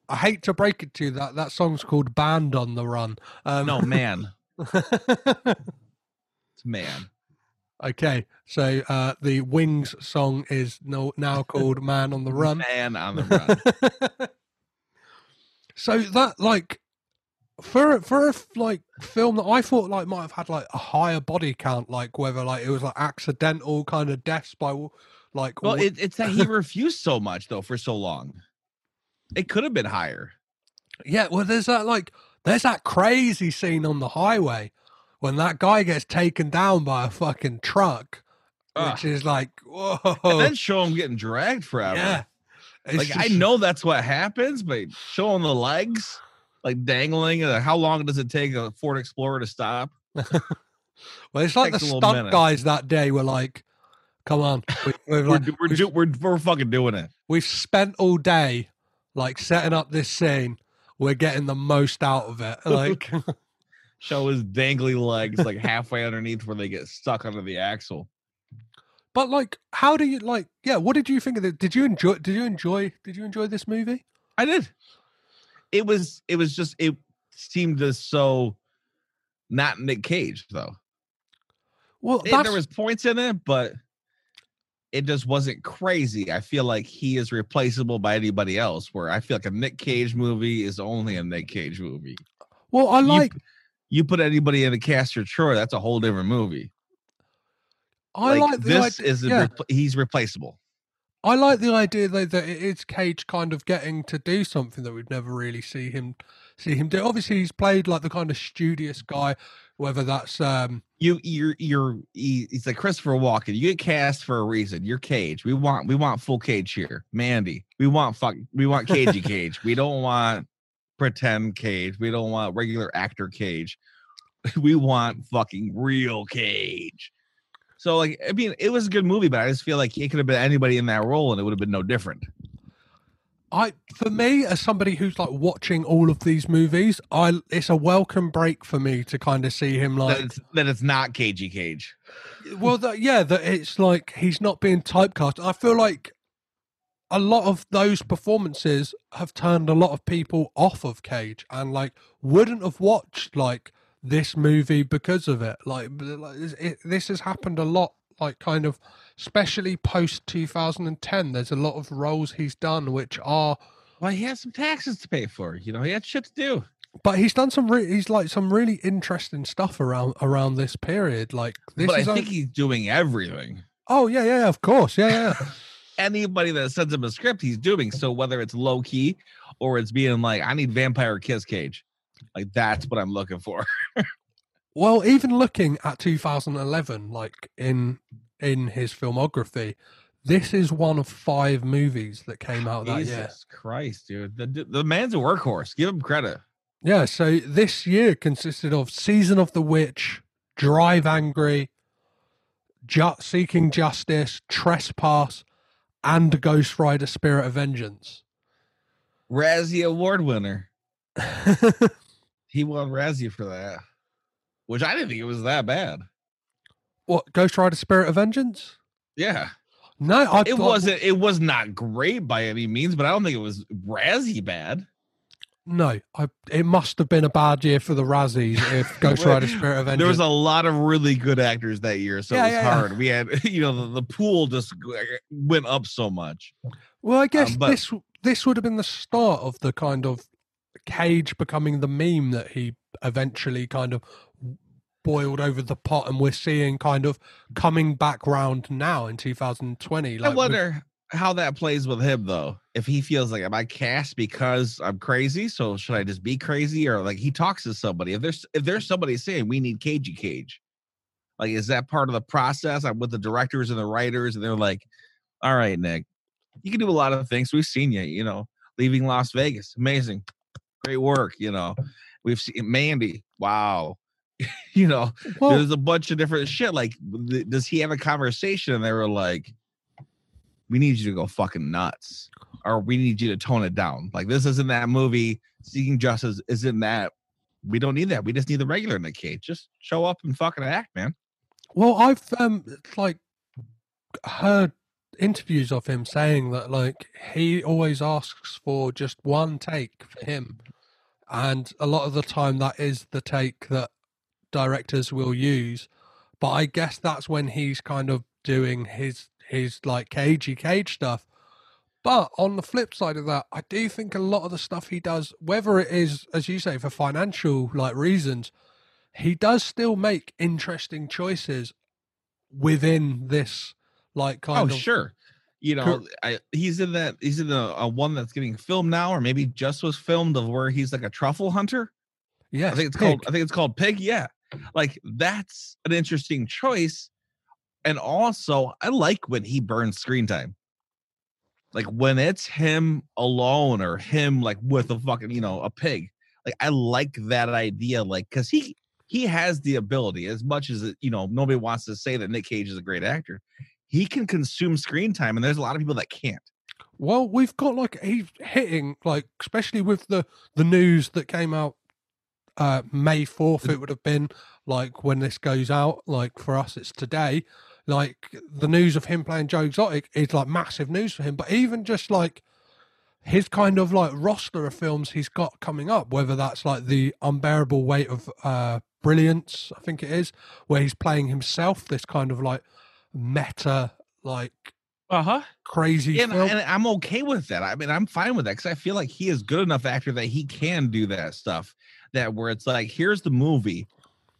I hate to break it to you that that song's called "Band on the Run." Um, No, man. It's man. okay, so uh, the Wings song is no, now called "Man on the Run." Man on the run. so that like for for a like film that I thought like might have had like a higher body count, like whether like it was like accidental kind of deaths by like Well, it, it's that he refused so much though for so long. It could have been higher. Yeah, well, there's that like there's that crazy scene on the highway when that guy gets taken down by a fucking truck, which Ugh. is like whoa. And then show him getting dragged forever. Yeah, like I know that's what happens, but showing the legs, like dangling, uh, how long does it take a Ford Explorer to stop? Well, it's like the takes stunt guys that day were like, "Come on, we, We're like, we're we've, do- we're we're fucking doing it. we've spent all day like setting up this scene. We're getting the most out of it." Like, show his dangly legs like halfway underneath where they get stuck under the axle. But like, how do you like? Yeah, what did you think of it? Did you enjoy? Did you enjoy? Did you enjoy this movie? I did. It was it was just it seemed to so not Nick Cage though. Well, It- there was points in it, but it just wasn't crazy. I feel like he is replaceable by anybody else. Where I feel like a Nick Cage movie is only a Nick Cage movie. well, I like. You put anybody in a Castor Troy, that's a whole different movie. I like, the this idea, is yeah, repl- he's replaceable. I like the idea though that it is Cage kind of getting to do something that we'd never really see him see him do. Obviously, he's played like the kind of studious guy, whether that's um You you're you're he's like Christopher Walken. You get cast for a reason. You're Cage. We want we want full Cage here. Mandy. We want fuck we want cagey Cage. We don't want pretend Cage. We don't want regular actor Cage. We want fucking real Cage. So like I mean it was a good movie, but I just feel like it could have been anybody in that role and it would have been no different. I for me as somebody who's like watching all of these movies, I it's a welcome break for me to kind of see him that like it's that it's not cagey Cage. well that yeah that it's like he's not being typecast. I feel like a lot of those performances have turned a lot of people off of Cage and like wouldn't have watched like this movie because of it. Like, like it, this has happened a lot. Like, kind of, especially post 2010. There's a lot of roles he's done which are, Well, he has some taxes to pay for. You know, he had shit to do. but he's done some. Re- he's like some really interesting stuff around around this period. Like, this but I think he's doing everything. oh yeah, yeah, yeah, of course, yeah, yeah. anybody that sends him a script, he's doing. So whether it's low key or it's being like, I need vampire kiss cage, like that's what I'm looking for. Well, even looking at 2011, like in in his filmography, this is one of five movies that came out that Jesus year. Christ, dude, the the man's a workhorse. Give him credit. Yeah, so this year consisted of Season of the Witch, Drive Angry, Ju- Seeking Justice, Trespass, and Ghost Rider Spirit of Vengeance. Razzie Award winner. He won Razzie for that, which I didn't think it was that bad. what, Ghost Rider Spirit of Vengeance? Yeah, No, I it thought- wasn't. It was not great by any means, but I don't think it was Razzie bad. No, I, it must have been a bad year for the Razzies if Ghost Rider Spirit of Vengeance. There was a lot of really good actors that year, so Yeah, it was yeah, yeah. hard. We had, you know, the, the pool just went up so much. Well, I guess Um, but- this this would have been the start of the kind of Cage becoming the meme that he eventually kind of boiled over the pot, and we're seeing kind of coming back round now in 2020. I Like, with- wonder how that plays with him though. If he feels like am I cast because I'm crazy, so should I just be crazy or like he talks to somebody? If there's if there's somebody saying we need cagey cage, like is that part of the process? I'm with the directors and the writers, and they're like, "All right, Nick, you can do a lot of things. We've seen you. You know, leaving Las Vegas, amazing, great work. You know, we've seen Mandy. Wow." you know, well, there's a bunch of different shit. Like, th- does he have a conversation? And they were like, "We need you to go fucking nuts, or we need you to tone it down. Like, this isn't that movie. Seeking Justice isn't that. We don't need that. We just need the regular Nick Cage. Just show up and fucking act, man." well, I've um like heard interviews of him saying that like he always asks for just one take for him, and a lot of the time that is the take that directors will use. But I guess that's when he's kind of doing his his like cagey cage stuff. But on the flip side of that, I do think a lot of the stuff he does, whether it is as you say for financial like reasons, he does still make interesting choices within this like oh, kind Oh, of sure. You know, I, he's in that. He's in a, a one that's getting filmed now, or maybe just was filmed of where he's like a truffle hunter. Yeah, I think it's Pig. called I think it's called Pig. Yeah. Like that's an interesting choice. And also I like when he burns screen time. Like when it's him alone or him like with a fucking, you know, a pig. Like I like that idea. Like cause he he has the ability, as much as it, you know, nobody wants to say that Nick Cage is a great actor. He can consume screen time, and there's a lot of people that can't. Well, we've got like he's hitting like especially with the the news that came out uh, May 4th, it would have been like when this goes out. Like for us, it's today. Like the news of him playing Joe Exotic is like massive news for him. But even just like his kind of like roster of films he's got coming up, whether that's like the unbearable weight of uh, brilliance, I think it is, where he's playing himself, this kind of like meta, like Uh huh. crazy And, film. and I'm okay with that. I mean, I'm fine with that because I feel like he is good enough actor that he can do that stuff. That where it's like, here's the movie,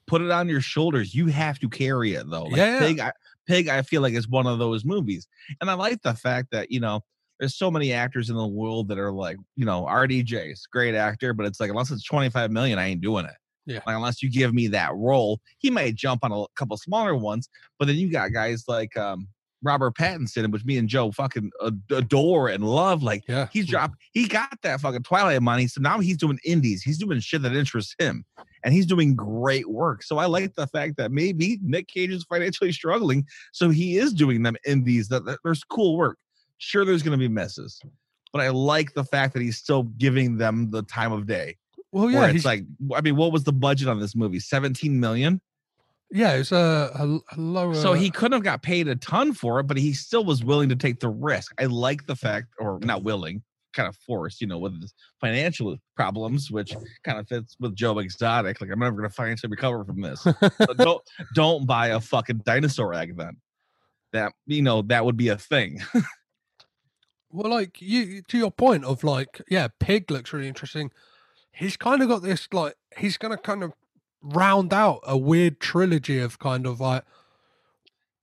put it on your shoulders. You have to carry it though. Like Yeah. Pig, I, Pig, I feel like is one of those movies, and I like the fact that you know there's so many actors in the world that are like, you know, RDJ's great actor, but it's like unless it's 25 million, I ain't doing it. Yeah. Like unless you give me that role, he might jump on a couple smaller ones, but then you got guys like um Robert Pattinson, which me and Joe fucking adore and love. Like yeah. he's dropped, he got that fucking Twilight money, so now he's doing indies. He's doing shit that interests him, and he's doing great work. So I like the fact that maybe Nick Cage is financially struggling, so he is doing them indies. That, that there's cool work. Sure, there's going to be misses, but I like the fact that he's still giving them the time of day. Well, yeah, it's like, I mean, what was the budget on this movie? 17 million. yeah, it's a, a, a lower. So he couldn't have got paid a ton for it, but he still was willing to take the risk. I like the fact, or not willing, kind of forced, you know, with his financial problems, which kind of fits with Joe Exotic. Like, I'm never going to financially recover from this. So don't don't buy a fucking dinosaur egg then. That you know that would be a thing. Well, like you to your point of like, yeah, Pig looks really interesting. He's kind of got this like he's gonna kind of round out a weird trilogy of kind of like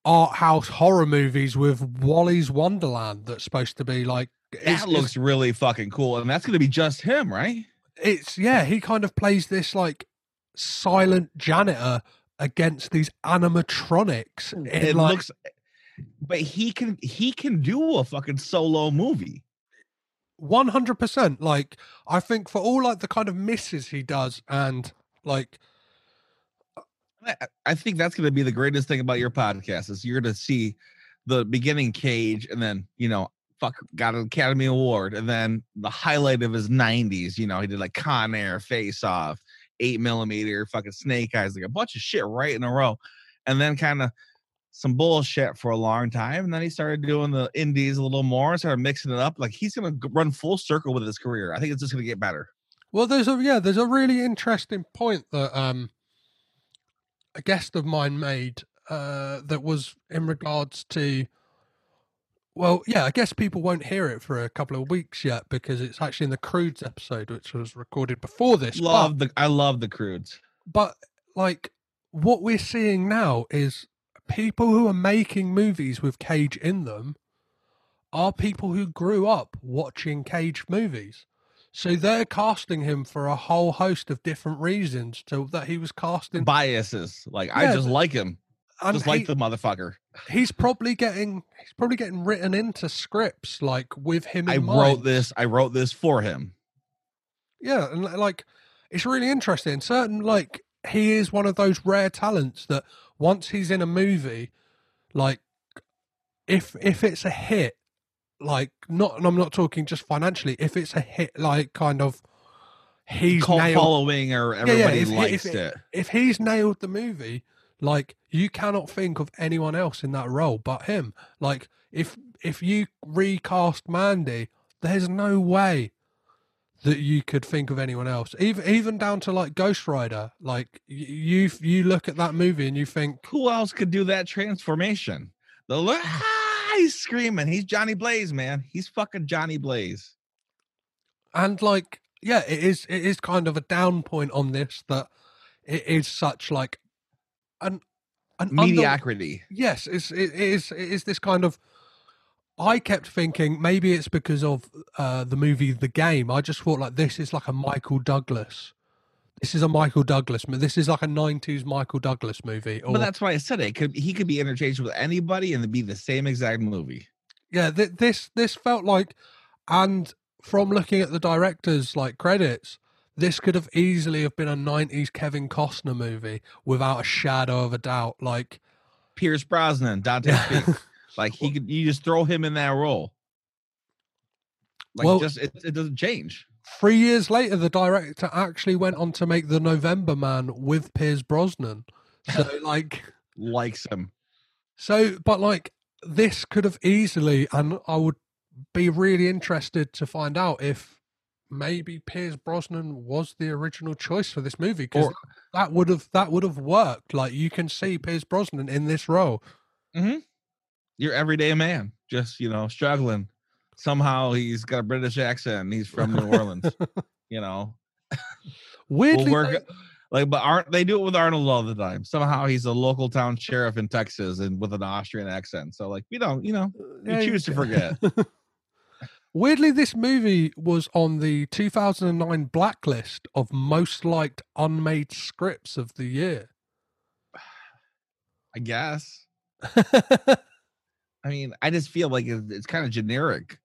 art house horror movies with Wally's Wonderland that's supposed to be like it's- that it's- looks really fucking cool, and that's going to be just him, right? it's yeah, he kind of plays this like silent janitor against these animatronics. It like, looks, eh, but he can he can do a fucking solo movie. One hundred percent. Like I think for all like the kind of misses he does, and like I, I think that's going to be the greatest thing about your podcast is you're going to see the beginning cage and then you know fuck got an academy award and then the highlight of his 90s you know he did like con air face off eight millimeter fucking snake eyes like a bunch of shit right in a row and then kind of some bullshit for a long time and then he started doing the indies a little more and started mixing it up like he's gonna run full circle with his career i think it's just gonna get better Well, there's a yeah, there's a really interesting point that um a guest of mine made uh that was in regards to well, yeah, I guess people won't hear it for a couple of weeks yet because it's actually in the Croods episode, which was recorded before this. but- love the i love the croods but like what we're seeing now is people who are making movies with Cage in them are people who grew up watching Cage movies. So they're casting him for a whole host of different reasons to that he was casting biases like i just like him just like the motherfucker he's probably getting he's probably getting written into scripts like with him in I mind. wrote this. I wrote this for him. Yeah, and like it's really interesting. Certain like he is one of those rare talents that once he's in a movie, like if if it's a hit, like not and I'm not talking just financially, if it's a hit like kind of he's Cult nailed following or yeah, everybody if- if likes it- it. if he's nailed the movie, like you cannot think of anyone else in that role but him. Like if if you recast Mandy, there's no way that you could think of anyone else. Even even down to like Ghost Rider. Like you you look at that movie and you think, Who else could do that transformation? The look, ah, he's screaming. He's Johnny Blaze, man. He's fucking Johnny Blaze. and like yeah, it is it is kind of a down point on this that it is such like an an under- Mediocrity. yes, it's it is it is this kind of. I kept thinking maybe it's because of uh, the movie The Game. I just thought like this is like a Michael Douglas. This is a Michael Douglas. This is like a '90s Michael Douglas movie. Or But that's why I said it. Could he could be interchanged with anybody and it'd be the same exact movie. yeah, th- this this felt like, and from looking at the director's like credits, this could have easily have been a '90s Kevin Costner movie without a shadow of a doubt. Like Pierce Brosnan, Dante Speak. Like he could you just throw him in that role. Like Well- just it, it doesn't change. Three years later, the director actually went on to make The November Man with Pierce Brosnan. So, like, Likes him. so, but like, this could have easily, and I would be really interested to find out if maybe Pierce Brosnan was the original choice for this movie because that would have that would have worked. Like, you can see Pierce Brosnan in this role. Mm-hmm. Your everyday man, just you know, struggling. Somehow he's got a British accent. He's from New Orleans. you know, Weirdly, we'll work like, but aren't they do it with Arnold all the time? Somehow he's a local town sheriff in Texas and with an Austrian accent. So like, we don't, you know, uh, we Yeah, choose to forget. Weirdly, this movie was on the 2009 blacklist of most liked unmade scripts of the year. I guess. I mean, I just feel like it's, it's kind of generic.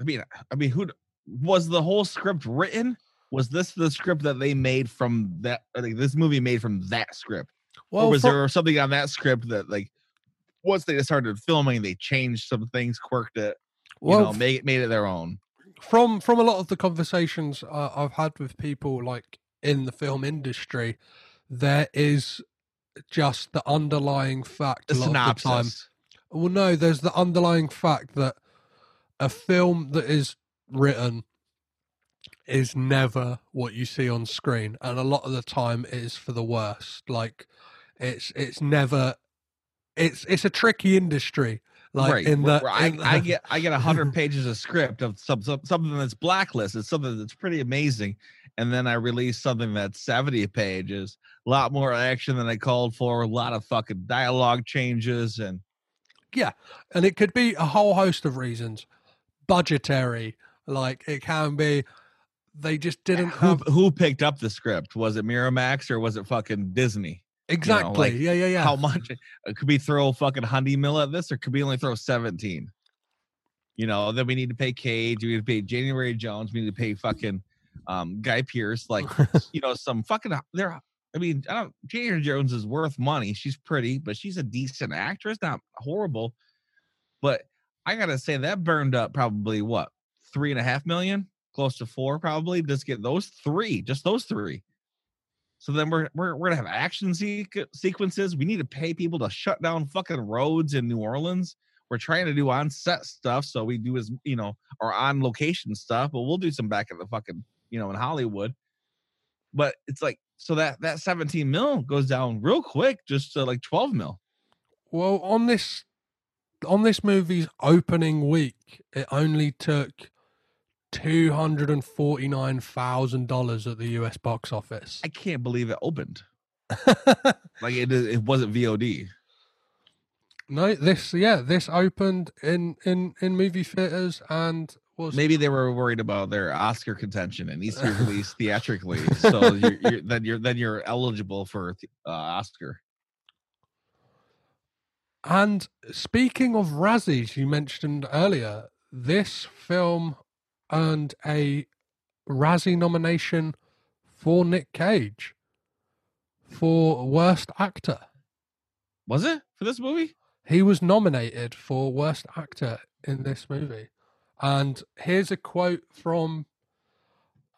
I mean, I mean, who was the whole script written? Was this the script that they made from that? Like this movie made from that script, well, or was fro- there something on that script that like once they started filming, they changed some things, quirked it, you well, know, made made it their own. from from a lot of the conversations uh, I've had with people like in the film industry, there is just the underlying fact The a lot of the time. Well, no, there's the underlying fact that a film that is written is never what you see on screen, and a lot of the time it is for the worst. Like it's it's never it's it's a tricky industry. Like right. in the, I, in I the- get I get a hundred pages of script of some, some something that's blacklisted, something that's pretty amazing, and then I release something that's seventy pages, a lot more action than I called for, a lot of fucking dialogue changes, and yeah, and it could be a whole host of reasons. Budgetary, like it can be. They just didn't who have who picked up the script? Was it Miramax or was it fucking Disney? exactly. like, yeah, yeah, yeah. How much? uh, Could we throw fucking Hundy Mill at this, or could we only throw seventeen? You know, then we need to pay Cage, we need to pay January Jones, we need to pay fucking um Guy Pearce, like you know, some fucking there. I mean, I don't. January Jones is worth money. She's pretty, but she's a decent actress, not horrible. But I gotta say that burned up probably what three and a half million, close to four, probably. Just get those three, just those three. So then we're we're we're gonna have action sequ- sequences. We need to pay people to shut down fucking roads in New Orleans. We're trying to do on set stuff, so we do as you know, or on location stuff, but we'll do some back at the fucking you know in Hollywood. But it's like so that that 17 mil goes down real quick, just to like 12 mil. Well, on this on this movie's opening week, it only took two hundred and forty nine thousand dollars at the US box office. I can't believe it opened. Like it it wasn't VOD. no, this yeah, this opened in in in movie theaters and was Maybe they were worried about their Oscar contention and needs to be released theatrically, so you're, you're, then you're then you're eligible for uh, Oscar. And speaking of Razzies, you mentioned earlier, this film earned a Razzie nomination for Nick Cage for Worst Actor. Was it for this movie? He was nominated for Worst Actor in this movie. And here's a quote from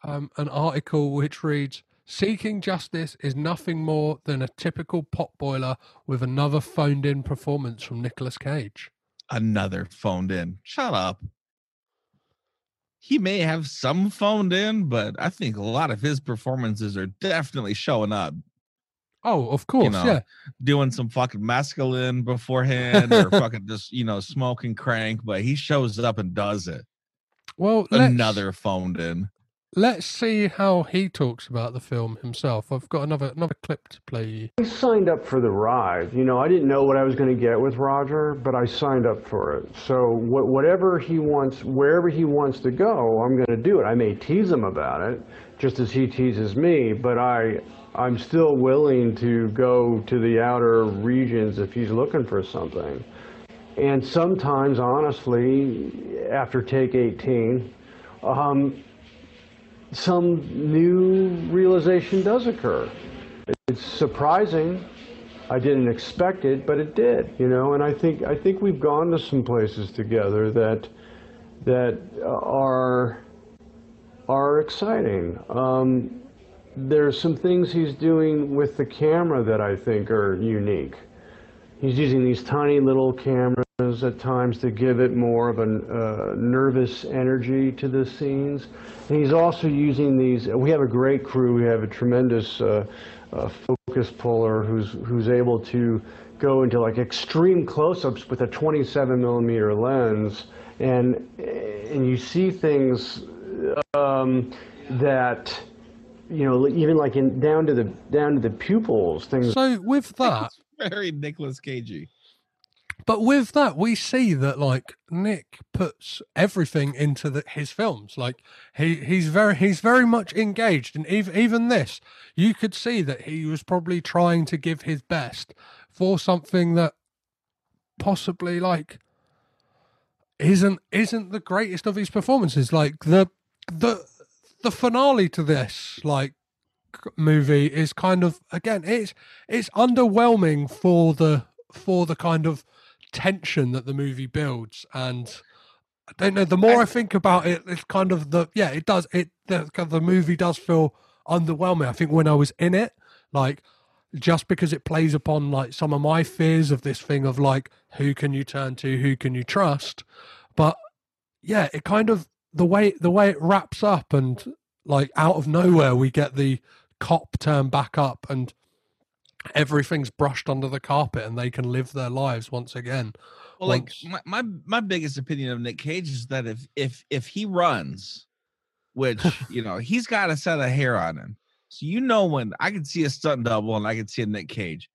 um, an article which reads Seeking justice is nothing more than a typical potboiler with another phoned in performance from Nicolas Cage. Another phoned in. Shut up. He may have some phoned in, but I think a lot of his performances are definitely showing up. Oh, of course, know, yeah. doing some fucking mescaline beforehand or fucking just you know smoking crank, but he shows up and does it. Well, Another phoned in. Let's see how he talks about the film himself. I've got another another clip to play. I signed up for the ride. You know, I didn't know what I was going to get with Roger, but I signed up for it. So wh- whatever he wants, wherever he wants to go, I'm going to do it. I may tease him about it, just as he teases me, but I, I'm still willing to go to the outer regions if he's looking for something. And sometimes, honestly, after take 18, um, some new realization does occur. It's surprising. I didn't expect it, but it did, you know. And I think I think we've gone to some places together that that are are exciting. Um, there's some things he's doing with the camera that I think are unique. He's using these tiny little cameras at times to give it more of a uh, nervous energy to the scenes. And he's also using these. We have a great crew. We have a tremendous uh, uh, focus puller who's who's able to go into like extreme close-ups with a 27 millimeter lens, and and you see things um, that you know even like in down to the down to the pupils things So with that, Very Nicholas Cagey. but with that, we see that like Nick puts everything into the, his films. Like he he's very he's very much engaged, and even even this, you could see that he was probably trying to give his best for something that possibly like isn't isn't the greatest of his performances. Like the the the finale to this like movie is kind of again it's it's underwhelming for the for the kind of tension that the movie builds. And I don't know the more I think about it it's kind of the yeah it does it the, the movie does feel underwhelming. I think when I was in it like just because it plays upon like some of my fears of this thing of like who can you turn to who can you trust? But yeah it kind of the way the way it wraps up and like out of nowhere we get the cop turn back up and everything's brushed under the carpet and they can live their lives once again. Well, like my, my my biggest opinion of Nick Cage is that if if if he runs, which you know he's got a set of hair on him, so you know when I can see a stunt double and I can see a Nick Cage,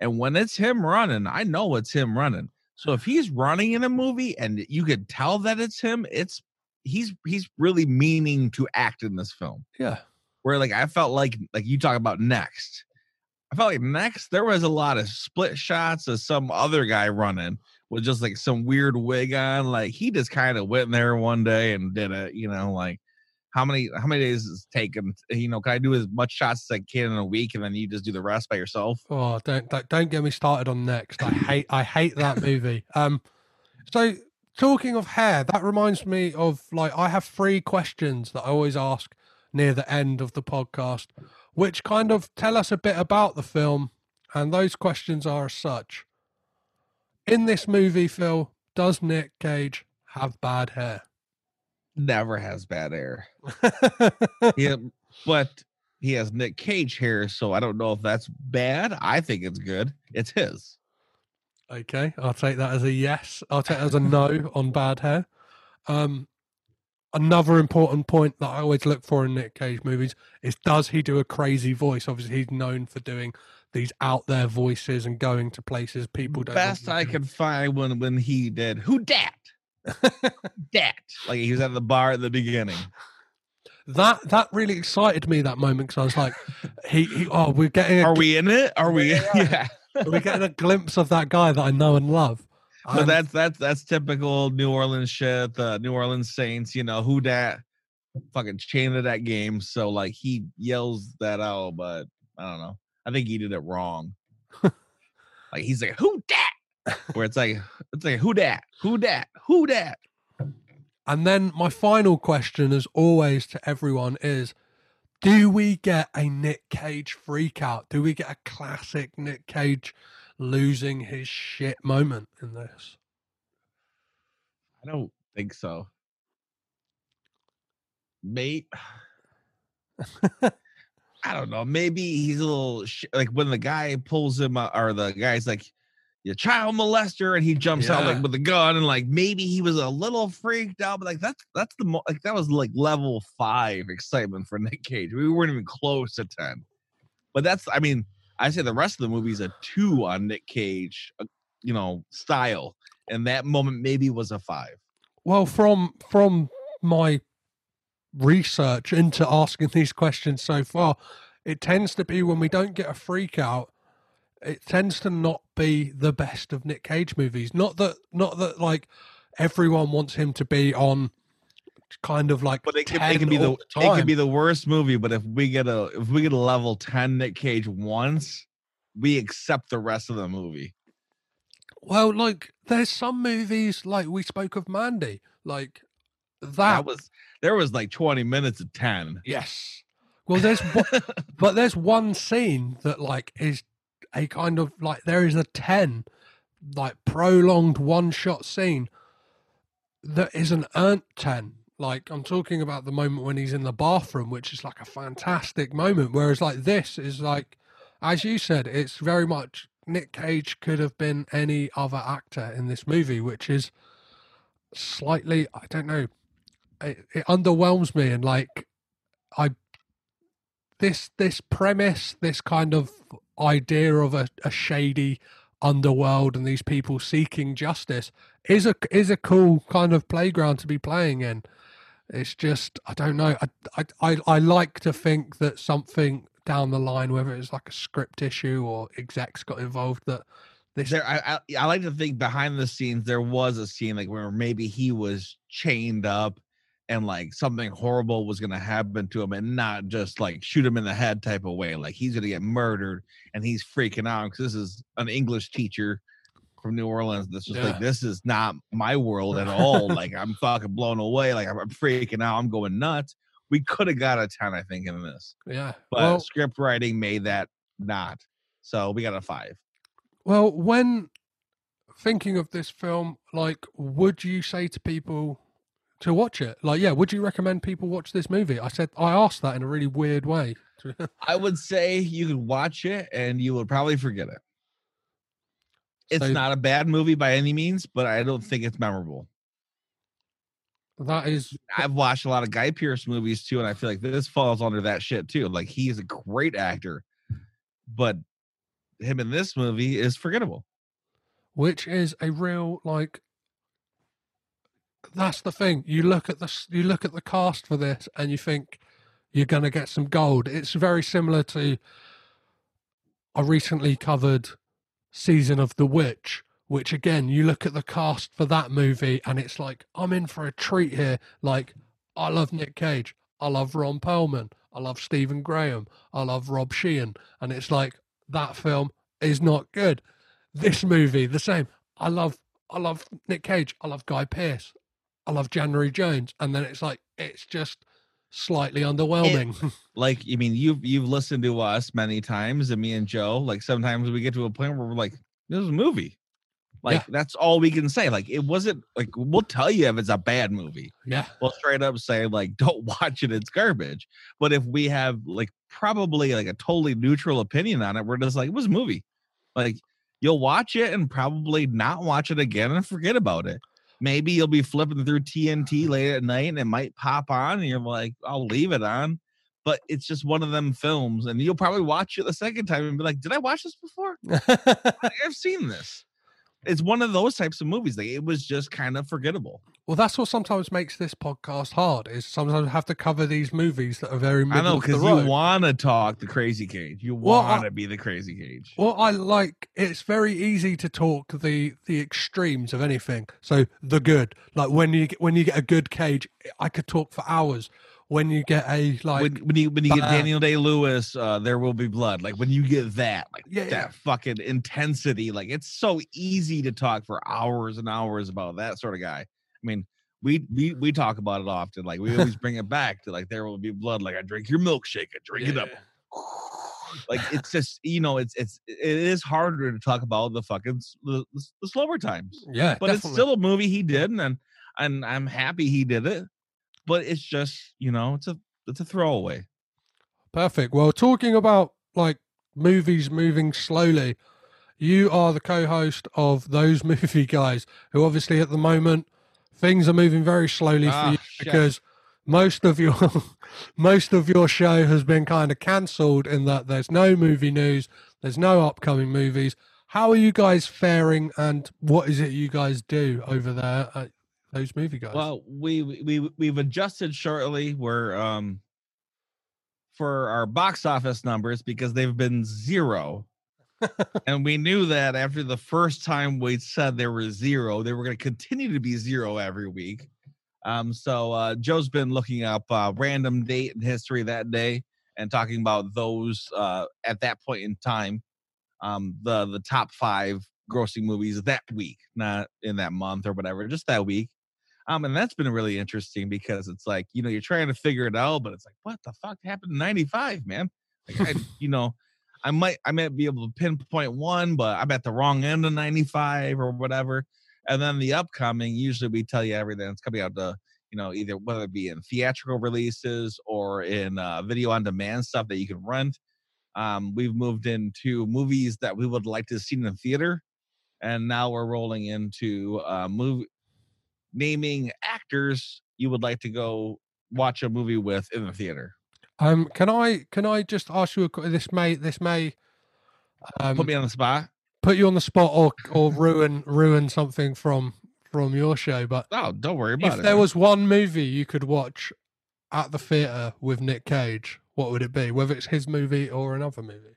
and when it's him running, I know it's him running. So if he's running in a movie and you can tell that it's him, it's he's he's really meaning to act in this film. yeah Where like I felt like like you talk about next. I felt like next there was a lot of split shots of some other guy running with just like some weird wig on. Like he just kind of went in there one day and did it, you know, like how many how many days is it taken? You know, can I do as much shots as I can in a week and then you just do the rest by yourself? Oh, don't don't, don't get me started on next. I hate I hate that movie. Um, so talking of hair, that reminds me of like I have three questions that I always ask near the end of the podcast, which kind of tell us a bit about the film, and those questions are as such. In this movie, Phil, does Nick Cage have bad hair? Never has bad hair. Yeah, but he has Nick Cage hair, so I don't know if that's bad. I think it's good. It's his. Okay, I'll take that as a yes. I'll take that as a no on bad hair. Um, another important point that I always look for in Nick Cage movies is does he do a crazy voice? Obviously, he's known for doing these out there voices and going to places people don't. Best I could find when when he did who dat dat like he was at the bar at the beginning. That that really excited me that moment because I was like, he, he oh we're getting a, Are we in it? Are we? Yeah. We're getting a glimpse of that guy that I know and love. But that's that's that's typical New Orleans shit. The New Orleans Saints, you know who dat fucking chain of that game. So like he yells that out, but I don't know. I think he did it wrong. like he's like who dat, where it's like it's like who dat, who dat, who dat. And then my final question, as always, to everyone is do we get a Nick Cage freak out? Do we get a classic Nick Cage losing his shit moment in this? I don't think so. Mate, I don't know. Maybe he's a little sh- like when the guy pulls him out, or the guy's like, "You child molester," and he jumps out like with a gun, and like maybe he was a little freaked out, but like that's that's the mo- like that was like level five excitement for Nick Cage. We weren't even close to ten, but that's I mean I say the rest of the movie's a two on Nick Cage, uh, you know, style, and that moment maybe was a five. Well, from from my research into asking these questions so far, it tends to be when we don't get a freak out, it tends to not be the best of Nick Cage movies. Not that not that like everyone wants him to be on kind of like But it can, 10 it can be the, all it can be the worst movie. But if we get a if we get a level ten Nick Cage once, we accept the rest of the movie. Well, like there's some movies like we spoke of Mandy. Like that, That was there was like 20 minutes of 10. yes. Well, there's one, but there's one scene that like is a kind of like there is a ten like prolonged one shot scene that is an earned ten. Like I'm talking about the moment when he's in the bathroom, which is like a fantastic moment. Whereas like this is like, as you said, it's very much Nick Cage could have been any other actor in this movie, which is slightly I don't know. It, it underwhelms me and like I this this premise, this kind of idea of a, a shady underworld and these people seeking justice is a is a cool kind of playground to be playing in. It's just I don't know. I I I, like to think that something down the line, whether it's like a script issue or execs got involved, that this There, I, I I like to think behind the scenes there was a scene like where maybe he was chained up and like something horrible was gonna happen to him, and not just like shoot him in the head type of way. Like he's gonna get murdered, and he's freaking out because this is an English teacher from New Orleans. That's just Yeah. like this is not my world at all. like I'm fucking blown away. Like I'm, I'm freaking out. I'm going nuts. We could have got a ten, I think, in this, yeah. but well, script writing made that not. So we got a five. Well, when thinking of this film, like, would you say to people to watch it? Like, yeah, would you recommend people watch this movie? I said I asked that in a really weird way. I would say you could watch it and you would probably forget it. It's So- not a bad movie by any means, but I don't think it's memorable. that is, I've watched a lot of Guy Pearce movies too, and I feel like this falls under that shit too. Like he's a great actor, but him in this movie is forgettable. which is a real like. That's the thing. You look at the you look at the cast for this, and you think you're going to get some gold. It's very similar to. I recently covered season of The Witch, which again, you look at the cast for that movie, and it's like I'm in for a treat here. Like I love Nick Cage, I love Ron Perlman, I love Stephen Graham, I love Rob Sheehan, and it's like that film is not good. This movie, the same. I love, I love Nick Cage, I love Guy Pearce, I love January Jones, and then it's like it's just slightly underwhelming. Like, I mean, you've you've listened to us many times, and me and Joe. Like sometimes we get to a point where we're like, "This is a movie." Like Yeah. that's all we can say. Like it wasn't like we'll tell you if it's a bad movie. yeah, we'll straight up say like don't watch it it's garbage but if we have like probably like a totally neutral opinion on it we're just like it was a movie like you'll watch it and probably not watch it again and forget about it maybe you'll be flipping through tnt late at night and it might pop on and you're like i'll leave it on. But it's just one of them films and you'll probably watch it the second time and be like did i watch this before? I've seen this it's one of those types of movies like it was just kind of forgettable Well, that's what sometimes makes this podcast hard. Is sometimes have to cover these movies that are very I know because you want to talk the crazy cage. You Well, want to be the crazy cage. Well, I like it's very easy to talk the the extremes of anything. So the good, like when you when you get a good cage, I could talk for hours. When you get a like, when, when you when you get Daniel Day Lewis, uh, there will be blood. Like when you get that, like Yeah, that yeah. fucking intensity, like it's so easy to talk for hours and hours about that sort of guy. I mean, we we we talk about it often. Like we always bring it back to like there will be blood. Like I drink your milkshake, I drink it up. Like it's just you know it's it's it is harder to talk about the fucking the, the, the slower times. yeah, but it's still a movie he did, and and I'm happy he did it. But it's just you know it's a it's a throwaway. Perfect. Well, talking about like movies moving slowly, you are the co-host of those movie guys who obviously at the moment things are moving very slowly Ah, for you shit. because most of your most of your show has been kind of cancelled in that there's no movie news, there's no upcoming movies. How are you guys faring and what is it you guys do over there at those movie guys? Well, we we we've adjusted shortly. We're um for our box office numbers because they've been zero. and we knew that after the first time we said there were zero, they were going to continue to be zero every week. Um, so uh, Joe's been looking up uh, random date in history that day and talking about those uh, at that point in time, um, the the top five grossing movies that week, not in that month or whatever, just that week. Um, and that's been really interesting because it's like, you know, you're trying to figure it out, but it's like, what the fuck happened in 95, man? Like, I, you know, I might, I might be able to pinpoint one, but I'm at the wrong end of 95 or whatever. And then the upcoming, usually we tell you everything that's coming out to, you know, either whether it be in theatrical releases or in uh, video on demand stuff that you can rent. Um, we've moved into movies that we would like to see in the theater, and now we're rolling into uh, movie naming actors you would like to go watch a movie with in the theater. Um, can I can I just ask you a, this may this may um, Put me on the spot. put you on the spot or or ruin ruin something from from your show, but Oh, don't worry about if it. there was one movie you could watch at the theater with Nick Cage, what would it be? Whether it's his movie or another movie.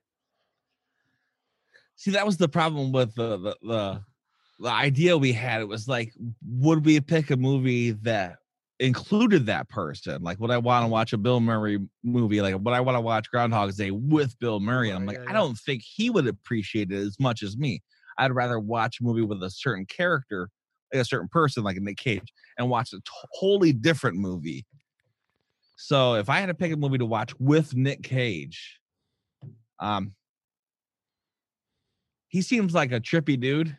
See, that was the problem with the the the, the idea we had. It was like, would we pick a movie that included that person? Like, would I want to watch a Bill Murray movie? Like, would I want to watch Groundhog's Day with Bill Murray? And I'm like, yeah, I don't think he would appreciate it as much as me. I'd rather watch a movie with a certain character, like a certain person, like Nick Cage, and watch a totally different movie. So if I had to pick a movie to watch with Nick Cage, um, he seems like a trippy dude.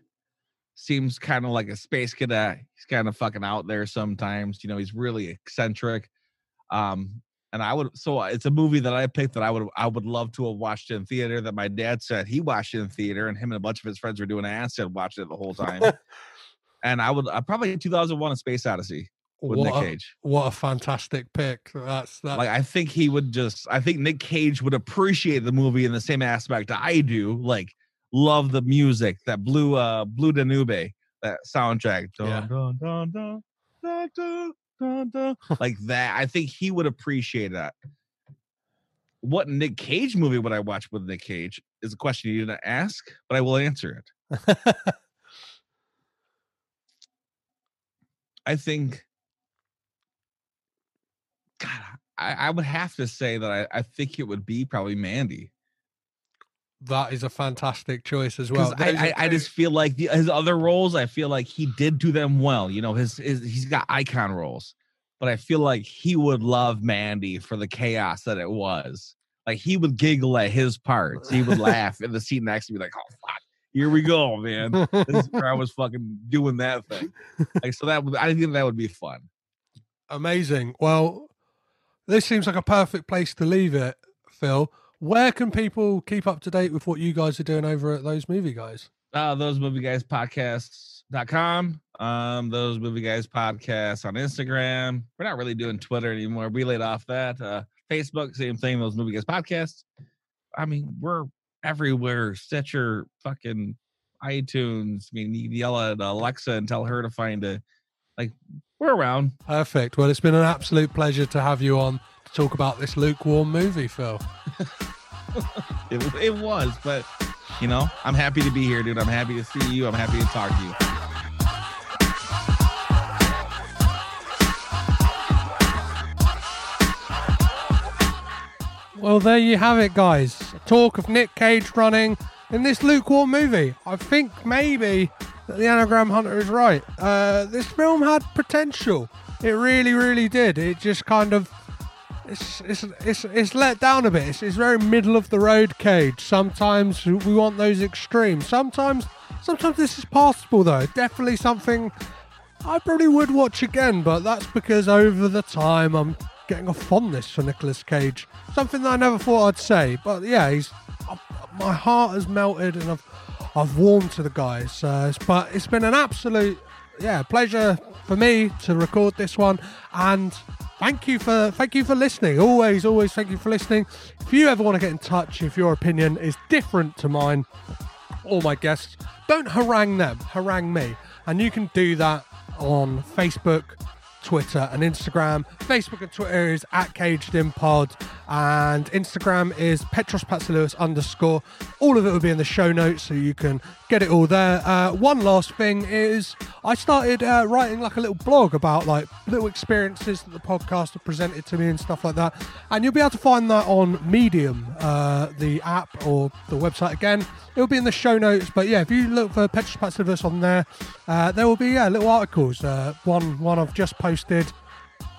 Seems kind of like a space cadet. He's kind of fucking out there sometimes. You know, he's really eccentric. Um, and I would so it's a movie that I picked that I would I would love to have watched in theater that my dad said he watched in theater and him and a bunch of his friends were doing acid watching it the whole time. and I would uh, probably 2001 a Space Odyssey with What Nick a, Cage. what a fantastic pick! That's that. Like I think he would just I think Nick Cage would appreciate the movie in the same aspect I do. Like love the music that blue uh blue Danube that soundtrack. Dun, Yeah. dun, dun, dun, dun, dun, dun, dun. like that. I think he would appreciate that. What Nick Cage movie would I watch with Nick Cage is a question you didn't ask, but I will answer it. I think God, I, I would have to say that I, I think it would be probably Mandy. That is a fantastic choice as well. I, I, I just feel like the, his other roles, I feel like he did do them well. You know, his, his he's got icon roles, but I feel like he would love Mandy for the chaos that it was. Like he would giggle at his parts. He would laugh in the seat next to me, like, "Oh fuck, here we go, man." This is where I was fucking doing that thing. Like, so that would I think that would be fun. Amazing. Well, this seems like a perfect place to leave it, Phil. Where can people keep up to date with what you guys are doing over at those movie guys? uh those movie guys podcasts.com um those movie guys podcasts on instagram. We're not really doing twitter anymore. We laid off that. Uh facebook same thing those movie guys podcasts. I mean we're everywhere. Stitcher fucking itunes. I mean you yell at alexa and tell her to find a like we're around. Perfect. Well, it's been an absolute pleasure to have you on talk about this lukewarm movie, Phil. it, it was but you know i'm happy to be here dude i'm happy to see you i'm happy to talk to you Well, there you have it, guys. Talk of Nick Cage running in this lukewarm movie. I think maybe that the anagram hunter is right. Uh, this film had potential. It really, really did. It just kind of it's it's it's, it's let down a bit. It's, it's very middle of the road Cage. Sometimes we want those extremes. Sometimes sometimes this is passable though. Definitely something I probably would watch again, but that's because over the time I'm getting a fondness for Nicolas Cage. Something that I never thought I'd say, but yeah, he's my heart has melted and I've I've warmed to the guys. Uh, but it's been an absolute yeah pleasure for me to record this one, and thank you for thank you for listening. Always, always thank you for listening. If you ever want to get in touch, if your opinion is different to mine, all my guests, don't harangue them, harangue me. And you can do that on Facebook, Twitter, and Instagram. Facebook and Twitter is at Caged In Pod, and Instagram is Petros underscore. All of it will be in the show notes, so you can get it all there. Uh, one last thing is I started uh, writing like a little blog about like little experiences that the podcast have presented to me and stuff like that, and you'll be able to find that on Medium, uh, the app or the website again. It'll be in the show notes, but yeah, if you look for Petros Patsilivas on there, uh, there will be yeah little articles. Uh, one one I've just posted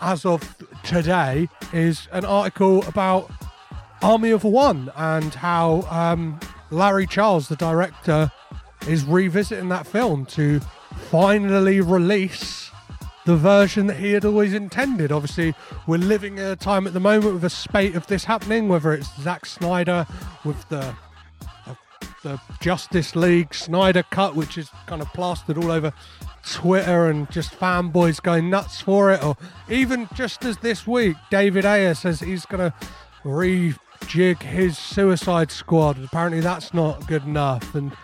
as of today is an article about Army of One and how um, Larry Charles, the director, is revisiting that film to finally release the version that he had always intended. Obviously, we're living at a time at the moment with a spate of this happening, whether it's Zack Snyder with the the Justice League Snyder cut, which is kind of plastered all over Twitter and just fanboys going nuts for it, or even just as this week, David Ayer says he's going to rejig his Suicide Squad. Apparently, that's not good enough, and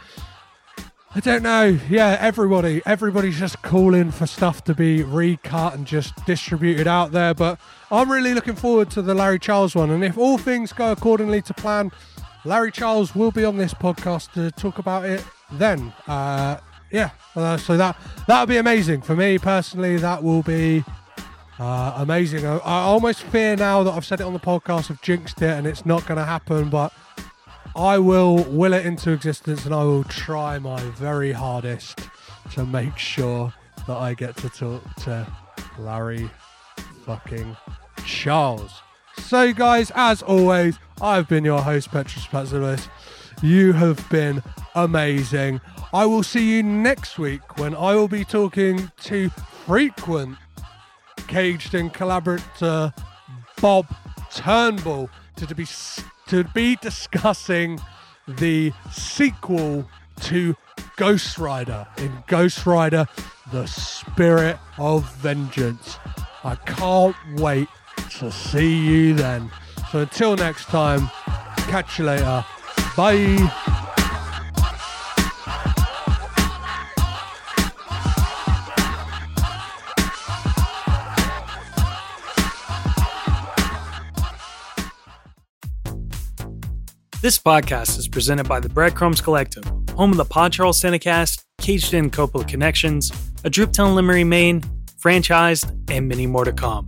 I don't know. Yeah, everybody, everybody's just calling for stuff to be recut and just distributed out there. But I'm really looking forward to the Larry Charles one, and if all things go accordingly to plan, Larry Charles will be on this podcast to talk about it then. Uh, yeah, uh, so that that'll be amazing for me personally. That will be uh, amazing. I, I, almost fear now that I've said it on the podcast, I've jinxed it, and it's not going to happen. But I will will it into existence, and I will try my very hardest to make sure that I get to talk to Larry fucking Charles. So, guys, as always, I've been your host, Petros Patsilivas. You have been amazing. I will see you next week when I will be talking to frequent Caged in collaborator Bob Turnbull to be to be discussing the sequel to Ghost Rider in Ghost Rider: The Spirit of Vengeance. I can't wait to see you then. So until next time, catch you later. Bye. This podcast is presented by the Breadcrumbs Collective, home of the Pod Charles Cinecast, Caged in Coppola Connections, A Drooptown Limerick, Maine, franchised, and many more to come.